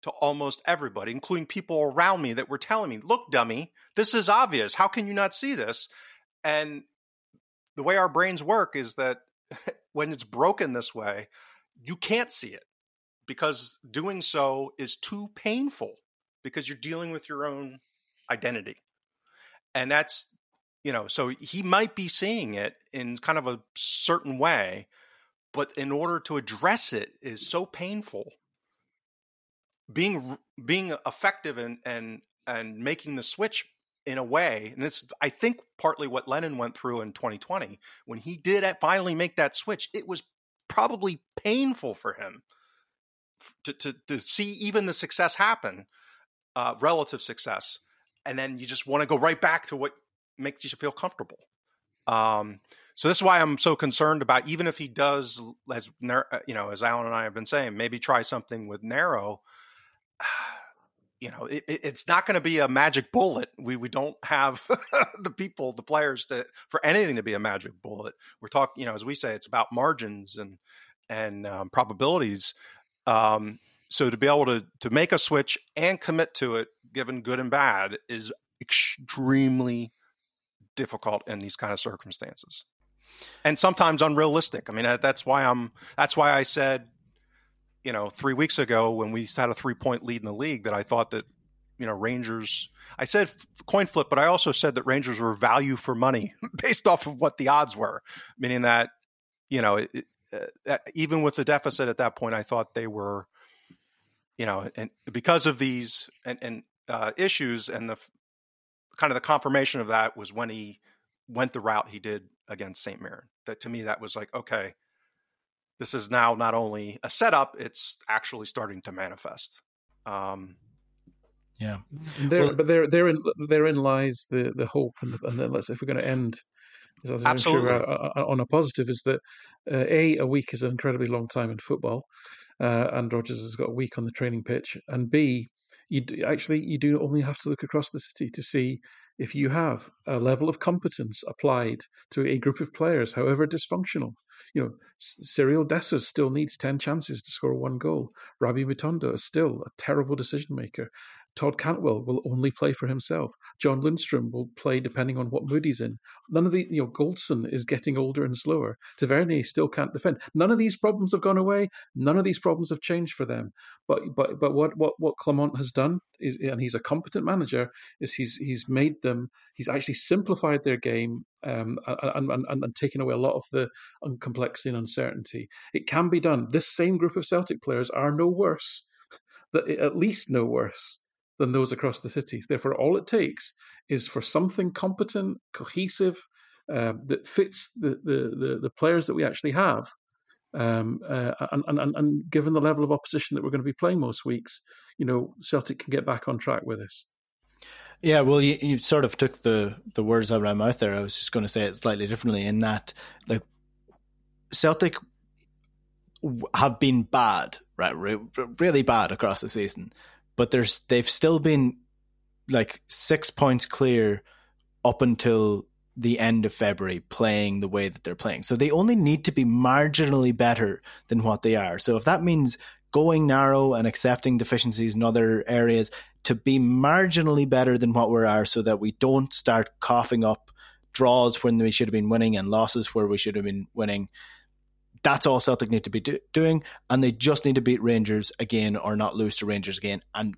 Speaker 3: to almost everybody, including people around me that were telling me, look, dummy, this is obvious. How can you not see this? And the way our brains work is that when it's broken this way, you can't see it because doing so is too painful because you're dealing with your own identity. And that's, you know, so he might be seeing it in kind of a certain way, but in order to address it is so painful being being effective and and and making the switch in a way and it's i think partly what lennon went through in 2020 when he did finally make that switch it was probably painful for him to to, to see even the success happen uh, relative success and then you just want to go right back to what makes you feel comfortable um, so this is why I'm so concerned about even if he does, as uh, you know, as Alan and I have been saying, maybe try something with narrow. You know, it, it's not going to be a magic bullet. We we don't have the people, the players, to for anything to be a magic bullet. We're talking, you know, as we say, it's about margins and and um, probabilities. Um, so to be able to to make a switch and commit to it, given good and bad, is extremely difficult in these kind of circumstances and sometimes unrealistic. I mean, that's why I'm. That's why I said, you know, three weeks ago when we had a three point lead in the league that I thought that, you know, Rangers. I said coin flip, but I also said that Rangers were value for money based off of what the odds were, meaning that, you know, it, uh, even with the deficit at that point, I thought they were, you know, and because of these and, and uh, issues and the kind of the confirmation of that was when he went the route he did against St. Mirren. That to me, that was like, okay, this is now not only a setup, it's actually starting to manifest. Um,
Speaker 1: yeah,
Speaker 2: there, well, but there, therein, therein lies the the hope, and, the, and then let's if we're going to end absolutely sure, uh, uh, on a positive is that uh, a a week is an incredibly long time in football, uh, and Rodgers has got a week on the training pitch, and b you do, actually you do only have to look across the city to see if you have a level of competence applied to a group of players, however dysfunctional. You know, Cyril Dessers still needs 10 chances to score one goal. Rabbi Matondo is still a terrible decision maker. Todd Cantwell will only play for himself. John Lundstram will play depending on what mood he's in. None of the, you know, Goldson is getting older and slower. Tavernier still can't defend. None of these problems have gone away. None of these problems have changed for them. But but but what what what Clement has done is, and he's a competent manager, is he's he's made them. He's actually simplified their game um, and, and, and, and taken away a lot of the complexity and uncertainty. It can be done. This same group of Celtic players are no worse. At least no worse than those across the cities. Therefore, all it takes is for something competent, cohesive, uh, that fits the, the, the, the, players that we actually have. Um, uh, and, and, and given the level of opposition that we're going to be playing most weeks, you know, Celtic can get back on track with this.
Speaker 1: Yeah, well, you, you sort of took the, the words out of my mouth there. I was just going to say it slightly differently in that, like, Celtic have been bad, right? Really bad across the season but there's they've still been like six points clear up until the end of February playing the way that they're playing. So they only need to be marginally better than what they are. So if that means going narrow and accepting deficiencies in other areas to be marginally better than what we are so that we don't start coughing up draws when we should have been winning and losses where we should have been winning. That's all Celtic need to be do- doing, and they just need to beat Rangers again or not lose to Rangers again, and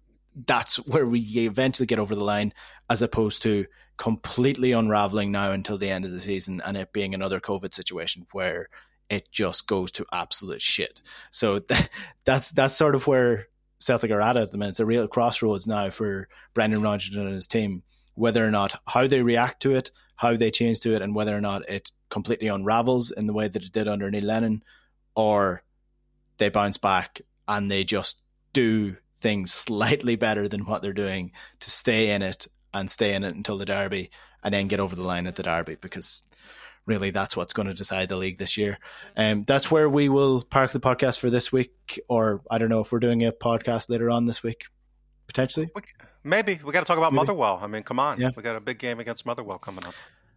Speaker 1: that's where we eventually get over the line, as opposed to completely unraveling now until the end of the season and it being another COVID situation where it just goes to absolute shit. So that's that's sort of where Celtic are at at the minute. It's a real crossroads now for Brendan Rodgers and his team, whether or not how they react to it, how they change to it, and whether or not it completely unravels in the way that it did under Neil Lennon, or they bounce back and they just do things slightly better than what they're doing to stay in it and stay in it until the derby and then get over the line at the derby because really that's what's going to decide the league this year. Um, that's where we will park the podcast for this week, or I don't know if we're doing a podcast later on this week, potentially.
Speaker 3: Maybe we got to talk about Maybe. Motherwell. I mean, come on, yeah. we got a big game against Motherwell coming up.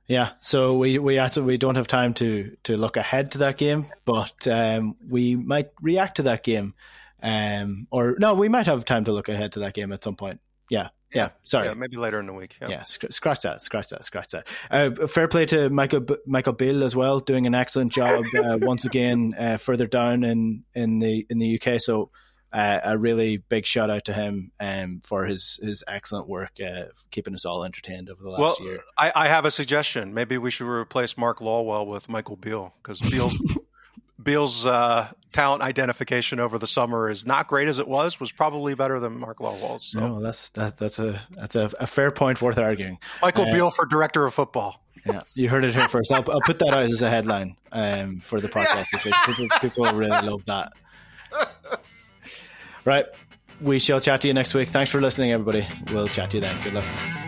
Speaker 1: Yeah, so we we actually we don't have time to to look ahead to that game, but um, we might react to that game, um, or no, we might have time to look ahead to that game at some point. Yeah, yeah. Sorry,
Speaker 3: yeah, maybe later in the week.
Speaker 1: Yeah, yeah scratch that, scratch that, scratch that. Uh, fair play to Michael Michael Beale as well, doing an excellent job uh, once again uh, further down in in the in the UK. So uh, a really big shout out to him um, for his his excellent work uh, keeping us all entertained over the last
Speaker 3: well,
Speaker 1: year.
Speaker 3: I, I have a suggestion. Maybe we should replace Mark Lawwell with Michael Beale because Beale's Beale's uh, talent identification over the summer is not great as it was. Was probably better than Mark Lawwell's.
Speaker 1: So. No, that's that, that's a that's a, a, fair point worth arguing.
Speaker 3: Michael uh, Beale for director of football.
Speaker 1: Yeah, you heard it here first. I'll, I'll put that out as a headline um, for the podcast yeah. this week. People, people really love that. Right. We shall chat to you next week. Thanks for listening, everybody. We'll chat to you then. Good luck.